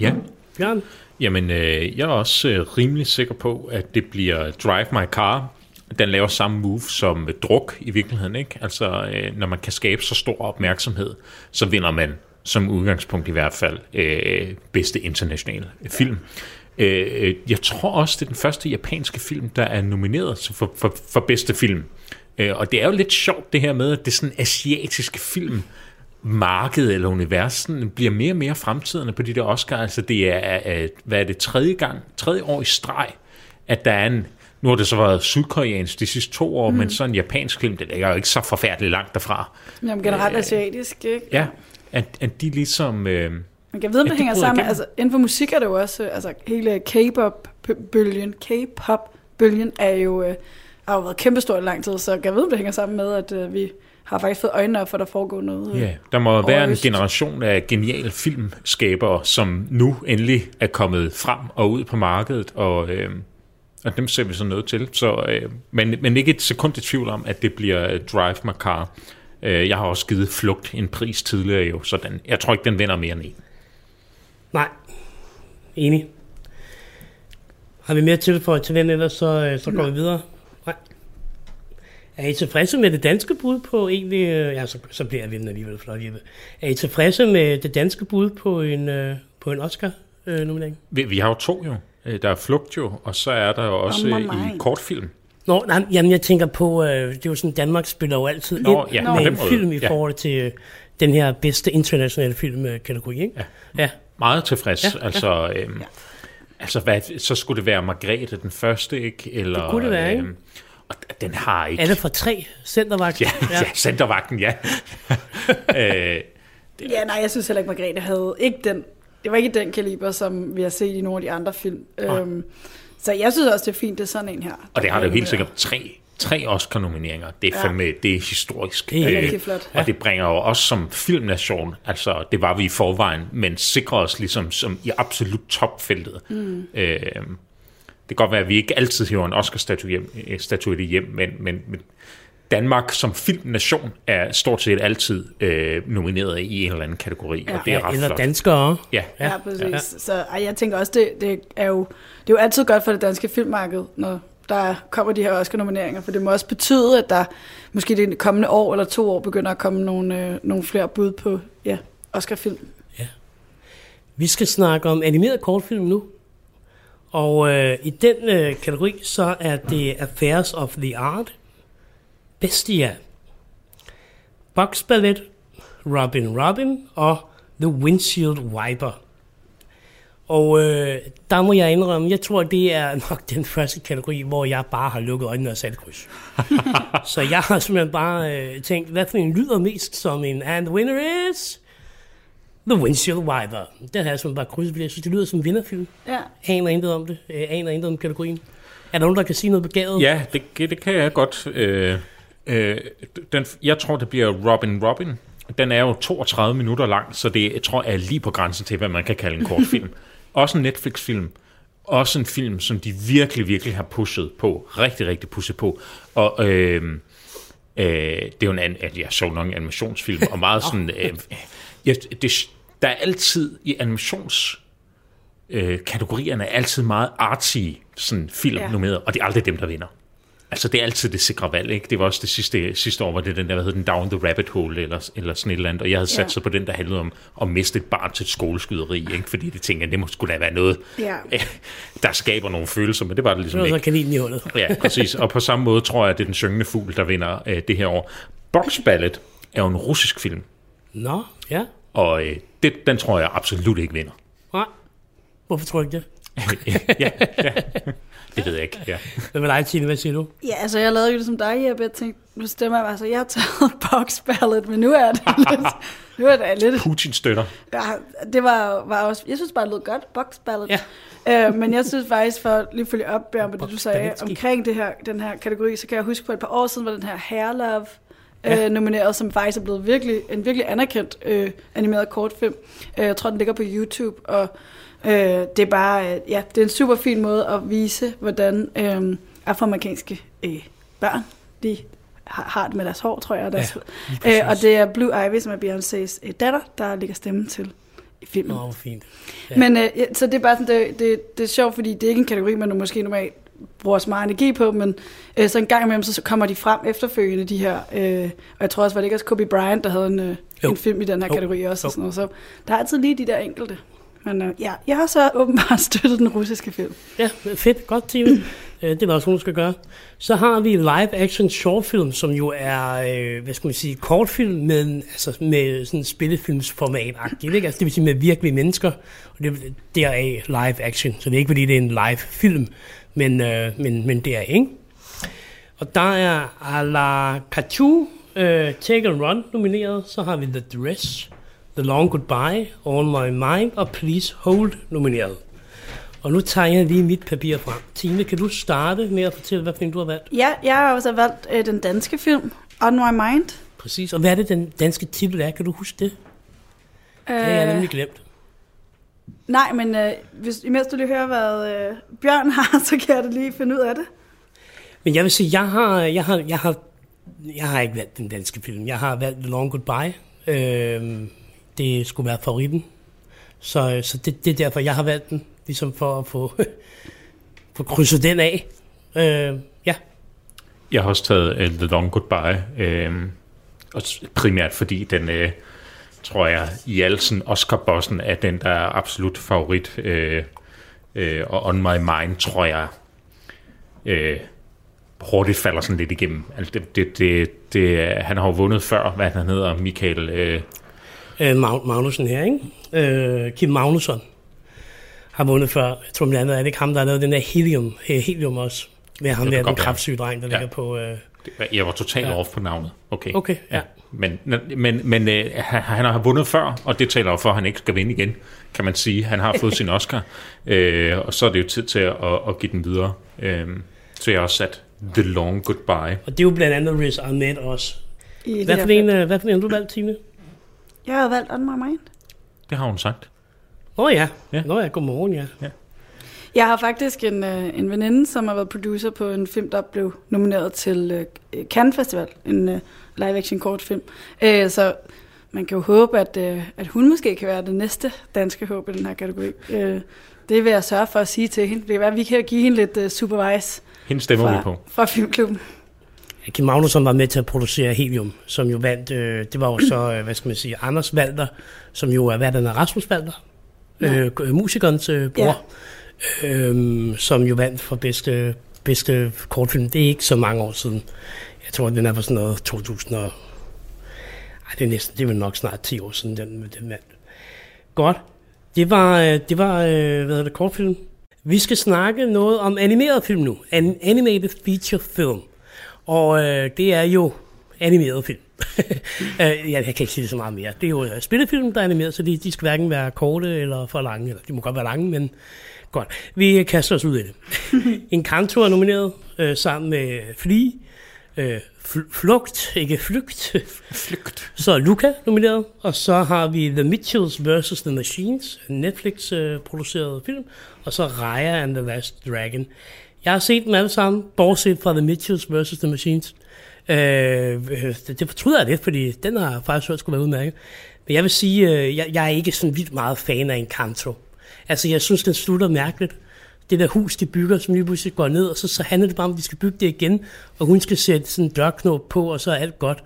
Ja. Bjørn? Jamen, øh, jeg er også øh, rimelig sikker på, at det bliver Drive My Car. Den laver samme move som øh, druk i virkeligheden, ikke? Altså, øh, når man kan skabe så stor opmærksomhed, så vinder man som udgangspunkt i hvert fald øh, bedste internationale film. Øh, øh jeg tror også, det er den første japanske film, der er nomineret for, for, for bedste film. Øh, og det er jo lidt sjovt det her med, at det er sådan asiatiske film, marked eller univers sådan, bliver mere og mere fremtidende på de der Oscar. Altså det er, øh, hvad er det, tredje gang, tredje år i streg, at der er en, nu har det så været sydkoreansk de sidste to år, mm. men så en japansk film, det ligger jo ikke så forfærdeligt langt derfra. Jamen generelt asiatisk, ikke? Ja, at, at de ligesom... Øh, Man kan vide, om det de hænger sammen. igennem. Altså, inden for musik er det jo også, øh, altså hele K-pop-bølgen, K-pop-bølgen er jo, øh, har jo været kæmpestor i lang tid, så kan jeg vide, om det hænger sammen med, at øh, vi har faktisk fået øjnene op for, at der foregår noget. øh, Ja, der må være en generation af geniale filmskabere, som nu endelig er kommet frem og ud på markedet, og, øh, og dem ser vi så noget til. Så, øh, men, men ikke et sekund i tvivl om, at det bliver øh, Drive My Car. Øh, jeg har også givet Flugt en pris tidligere jo, så den, jeg tror ikke, den vinder mere end en. Nej. Enig. Har vi mere tilføjet til den, ellers så, så går vi videre? Er I tilfredse med det danske bud på egentlig... øh, Ja, så, så bliver jeg vinder alligevel, flot Jeppe. Er I tilfredse med det danske bud på en, øh, på en Oscar-nominering? Vi, vi har jo to jo. Øh, Der er Flugt jo, og så er der jo også Oh øh, i kortfilm. Nå, nej, jamen jeg tænker på, øh, det er jo sådan, Danmark spiller jo altid Nå, ind ja, med en måde, film i ja. forhold til øh, den her bedste internationale filmkategori, ikke? Ja. Ja. Meget tilfreds. Ja, Ja, altså, ja. Øhm, altså hvad, så skulle det være Margrethe den første, ikke? Eller, Det kunne det være, ikke? øhm, og den har ikke... Alle fra tre centervagt. Ja, ja. ja centervagten, ja. øh, Ja, nej, jeg synes heller ikke, Margrethe havde ikke den, det var ikke den kaliber, som vi har set i nogle af de andre film. Øhm, så jeg synes også, det er fint, det er sådan en her. og det har det jo helt er sikkert tre, tre Oscar-nomineringer. Det er Ja. fandme, det er historisk. Det er Øh, rigtig flot. Og det bringer jo også som filmnation, altså det var vi i forvejen, men sikrer os ligesom som i absolut topfeltet. Mm. Øh, kan godt være, at vi ikke altid hiver en Oscar-statuette hjem, men, men, men Danmark som filmnation er stort set altid øh, nomineret i en eller anden kategori, ja. og det er Ja, ret eller flot. danskere. Ja, Ja, ja præcis. Ja. Så ej, jeg tænker også, det, det, er jo, det er jo altid godt for det danske filmmarked, når der kommer de her Oscar-nomineringer, for det må også betyde, at der måske det kommende år eller to år begynder at komme nogle, øh, nogle flere bud på ja, Oscar-film. Vi skal snakke om animeret kortfilm nu. Og øh, i den øh, kategori, så er det Affairs of the Art, Bestia, Box Ballet, Robin Robin og The Windshield Wiper. Og øh, der må jeg indrømme, jeg tror, det er nok den første kategori, hvor jeg bare har lukket øjnene og sat kryds. Så jeg har simpelthen bare øh, tænkt, hvad for en lyder mest som en And the winner is... The Windshield Wiper. Den har jeg simpelthen bare krydset, fordi jeg synes, det lyder som en vinderfilm. Ja. Aner intet om det. Øh, Aner intet om kategorien. Er der nogen, der kan sige noget begavet? Ja, det, det kan jeg godt. Øh, øh, den, jeg tror, det bliver Robin Robin. Den er jo 32 minutter lang, så det jeg tror jeg er lige på grænsen til, hvad man kan kalde en kortfilm. Også en Netflix-film. Også en film, som de virkelig, virkelig har pushet på. Rigtig, rigtig pushet på. Og øh, øh, det er jo en, an- at jeg så en animationsfilm, og meget sådan... Øh, ja, det, der er altid i animations øh, kategorierne er altid meget artsy sådan film Ja. nomineret, og det er aldrig dem, der vinder. Altså, det er altid det sikre valg, ikke? Det var også det sidste, sidste år, hvor det den der, hvad hed den, Down the Rabbit Hole, eller, eller sådan et eller andet, og jeg havde sat Ja. sig på den, der handlede om at miste et barn til et skoleskyderi, ikke? Fordi det tænkte jeg, det må sgu da være noget, Ja. der skaber nogle følelser, men det var det Det ligesom var så ikke. kaninen i hullet. Ja, præcis. Og på samme måde tror jeg, at det er den syngende fugl, der vinder øh, det her år. Box Ballet er jo en russisk film, Nå, ja. og øh, det, den tror jeg absolut ikke vinder. Nej. Hvorfor tror du ikke det? ja, ja. Det ved jeg ikke, ja. Hvad med dig, Tine? Hvad siger du? Ja, altså jeg lavede jo det som dig, Jeppe. Jeg tænkte, nu stemmer jeg, altså jeg har taget box ballot, men nu er det lidt, nu er det lidt, Putin støtter. ja, det var, var også, jeg synes bare, det lød godt, box ballot. Ja. Øh, men jeg synes faktisk, for lige at følge op, Bjørn, på det du sagde omkring det her, den her kategori, så kan jeg huske, for et par år siden var den her Hair Love Ja. øh, nomineret, som faktisk er blevet virkelig, en virkelig anerkendt øh, animeret kortfilm. Øh, jeg tror, den ligger på YouTube, og øh, det er bare, øh, ja, det er en super fin måde at vise, hvordan øh, afroamerikanske øh, børn, de har, har det med deres hår, tror jeg. Og, deres, lige øh, og det er Blue Ivy, som er Beyoncé's øh, datter, der ligger stemmen til i filmen. Åh, oh, fint. Ja. Men øh, ja, så det er bare sådan, det, det, det er sjovt, fordi det er ikke en kategori, man måske normalt bruger så meget energi på, men øh, så en gang imellem, så kommer de frem efterfølgende, de her, øh, og jeg tror også, var det ikke også Kobe Bryant, der havde en, øh, en film i den her Jo. kategori også, Jo. og sådan noget, så der er altid lige de der enkelte. Men øh, ja, jeg har så åbenbart støttet den russiske film. Ja, fedt. Godt, Tine. Øh, det der også der skal gøre. Så har vi live action shortfilm, som jo er, øh, hvad skal man sige, kortfilm, men altså med sådan spillefilmsformat ikke? Altså det vil sige med virkelige mennesker, og det, det er live action, så det er ikke fordi, det er en live film, men, øh, men, men det er, ikke? Og der er A la Kachu, øh, Take and Run nomineret, så har vi The Dress, The Long Goodbye, All My Mind og Please Hold nomineret. Og nu tager jeg lige mit papir frem. Tine, kan du starte med at fortælle, hvad film du har valgt? Ja, jeg har også valgt øh, den danske film, On My Mind. Præcis. Og hvad er det, den danske titel er? Kan du huske det? Det har jeg nemlig glemt. Nej, men øh, hvis, imens du lige hører, hvad øh, Bjørn har, så kan jeg da lige finde ud af det. Men jeg vil sige, jeg har, jeg har, jeg har, jeg har ikke valgt den danske film. Jeg har valgt The Long Goodbye. Øhm, det skulle være favoritten. Så, så det, det er derfor, jeg har valgt den. Ligesom for at få, få krydset den af. Øh, ja, Jeg har også taget uh, The Long Goodbye, øh, og primært fordi den, øh, tror jeg, i al sådan Oscar-bossen er den, der er absolut favorit. Øh, øh, og On My Mind, tror jeg, øh, hurtigt falder sådan lidt igennem. Altså det, det, det, det, er- han har jo vundet før, hvad han hedder, Michael... Øh, øh, Mag- Magnussen her, ikke? Øh, Kim Magnusson har vundet før. Jeg tror blandt andet, er det ikke ham, der har lavet den der Helium, øh, Helium også. Med ham Det der, den kraftsyge dreng, der Ja. ligger på... Øh, det- jeg var totalt Ja. ja. off på navnet. Okay, Okay, ja. Men, men, men øh, han, har vundet før, og det taler jo for, at han ikke skal vinde igen, kan man sige. Han har fået sin Oscar, øh, og så er det jo tid til at, at, at give den videre. Øh, så jeg har også sat The Long Goodbye. og det er jo blandt andet Riz Ahmed også. I Hvad for, en, øh, hvad for en har du valgt, Tine? Jeg har valgt On My Mind. Det har hun sagt. Åh oh, ja. Ja. Nå ja, godmorgen, ja. Jeg har faktisk en, øh, en veninde, som har været producer på en film, der blev nomineret til øh, Cannes Festival, en øh, live-action kortfilm. Øh, så man kan jo håbe, at, øh, at hun måske kan være det næste danske håb i den her kategori. Øh, det vil jeg sørge for at sige til hende. Det kan være, at vi kan give hende lidt øh, supervise Hende stemmer vi fra, på. fra filmklubben. Kim Magnusson var med til at producere Helium, som jo vandt, øh, det var jo så, øh, hvad skal man sige, Anders Valder, som jo er hvad den er, Rasmus Valder, øh, musikernes øh, bror, ja øh, som jo vandt for bedste, bedste kortfilm. Det er ikke så mange år siden. Jeg tror, den er fra sådan noget 2000 og... Ej, det er næsten, det er vel nok snart 10 år siden, den, den vandt. Godt. Det var, øh, det var øh, hvad hedder det, kortfilm. Vi skal snakke noget om animeret film nu. An animated feature film. Og øh, det er jo animeret film. Øh, jeg kan ikke sige det så meget mere. Det er jo spillefilm, der er animeret, så de, de skal hverken være korte eller for lange. Eller de må godt være lange, men godt. Vi kaster os ud i det. Encanto er nomineret øh, sammen med Flea. Øh, fl- flugt, ikke flygt. Flygt. Så er Luca nomineret, og så har vi The Mitchells vs. The Machines, en Netflix-produceret film, og så Raya and the Last Dragon. Jeg har set dem alle sammen, bortset fra The Mitchells vs. The Machines. Øh, øh, det, det fortryder jeg lidt, fordi den har faktisk hørt skulle være udmærket. Men jeg vil sige, øh, jeg, jeg er ikke sådan vildt meget fan af Encanto. Altså, jeg synes, den slutter mærkeligt. Det der hus, de bygger, som lige pludselig går ned, og så, så handler det bare om, at de skal bygge det igen, og hun skal sætte sådan en dørknop på, og så er alt godt.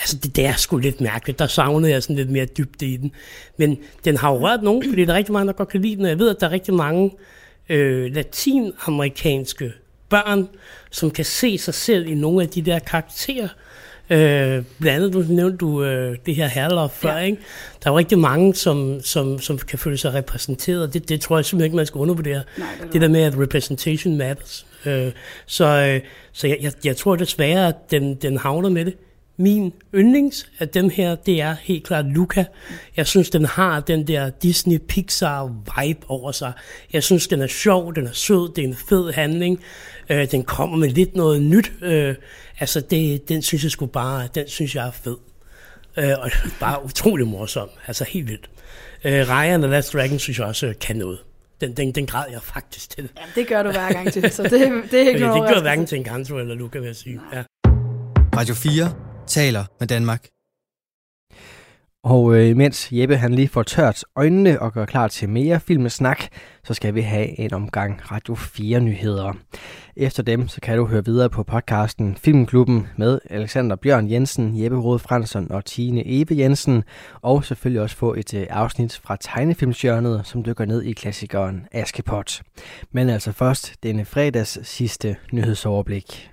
Altså, det der er sgu lidt mærkeligt. Der savnede jeg sådan lidt mere dybde i den. Men den har jo rørt nogen, fordi der er rigtig mange, der godt kan lide den, og jeg ved, at der er rigtig mange øh, latinamerikanske børn, som kan se sig selv i nogle af de der karakterer. Øh, blandt andet, du nævnte du øh, det her herlof før, ja. ikke? Der er jo rigtig mange, som, som, som kan føle sig repræsenteret, det, det tror jeg simpelthen ikke, man skal undervurdere. Nej, det, det der med, at representation matters. Øh, så øh, så jeg, jeg, jeg tror desværre, at den, den havner med det. Min yndlings af dem her, det er helt klart Luca. Jeg synes, den har den der Disney-Pixar-vibe over sig. Jeg synes, den er sjov, den er sød, det er en fed handling. Øh, den kommer med lidt noget nyt. Øh, altså, det, den synes jeg sgu bare, den synes jeg er fed. Øh, og bare utrolig morsom. Altså, helt vildt. Øh, Ryan og Last Dragon synes jeg også kan noget. Den, den, den græd jeg faktisk til. Ja, det gør du hver gang til, så det, det er ikke okay, noget Det gør hverken til en Encanto eller Luca, vil jeg sige. Ja. Radio 4 taler med Danmark. Og øh, mens Jeppe han lige får tørt øjnene og gør klar til mere filmesnak, så skal vi have en omgang Radio 4 nyheder. Efter dem, så kan du høre videre på podcasten Filmklubben med Alexander Bjørn Jensen, Jeppe Rode Fransson og Tine Ebe Jensen, og selvfølgelig også få et øh, afsnit fra tegnefilmsjørnet, som dykker ned i klassikeren Askepot. Men altså først denne fredags sidste nyhedsoverblik.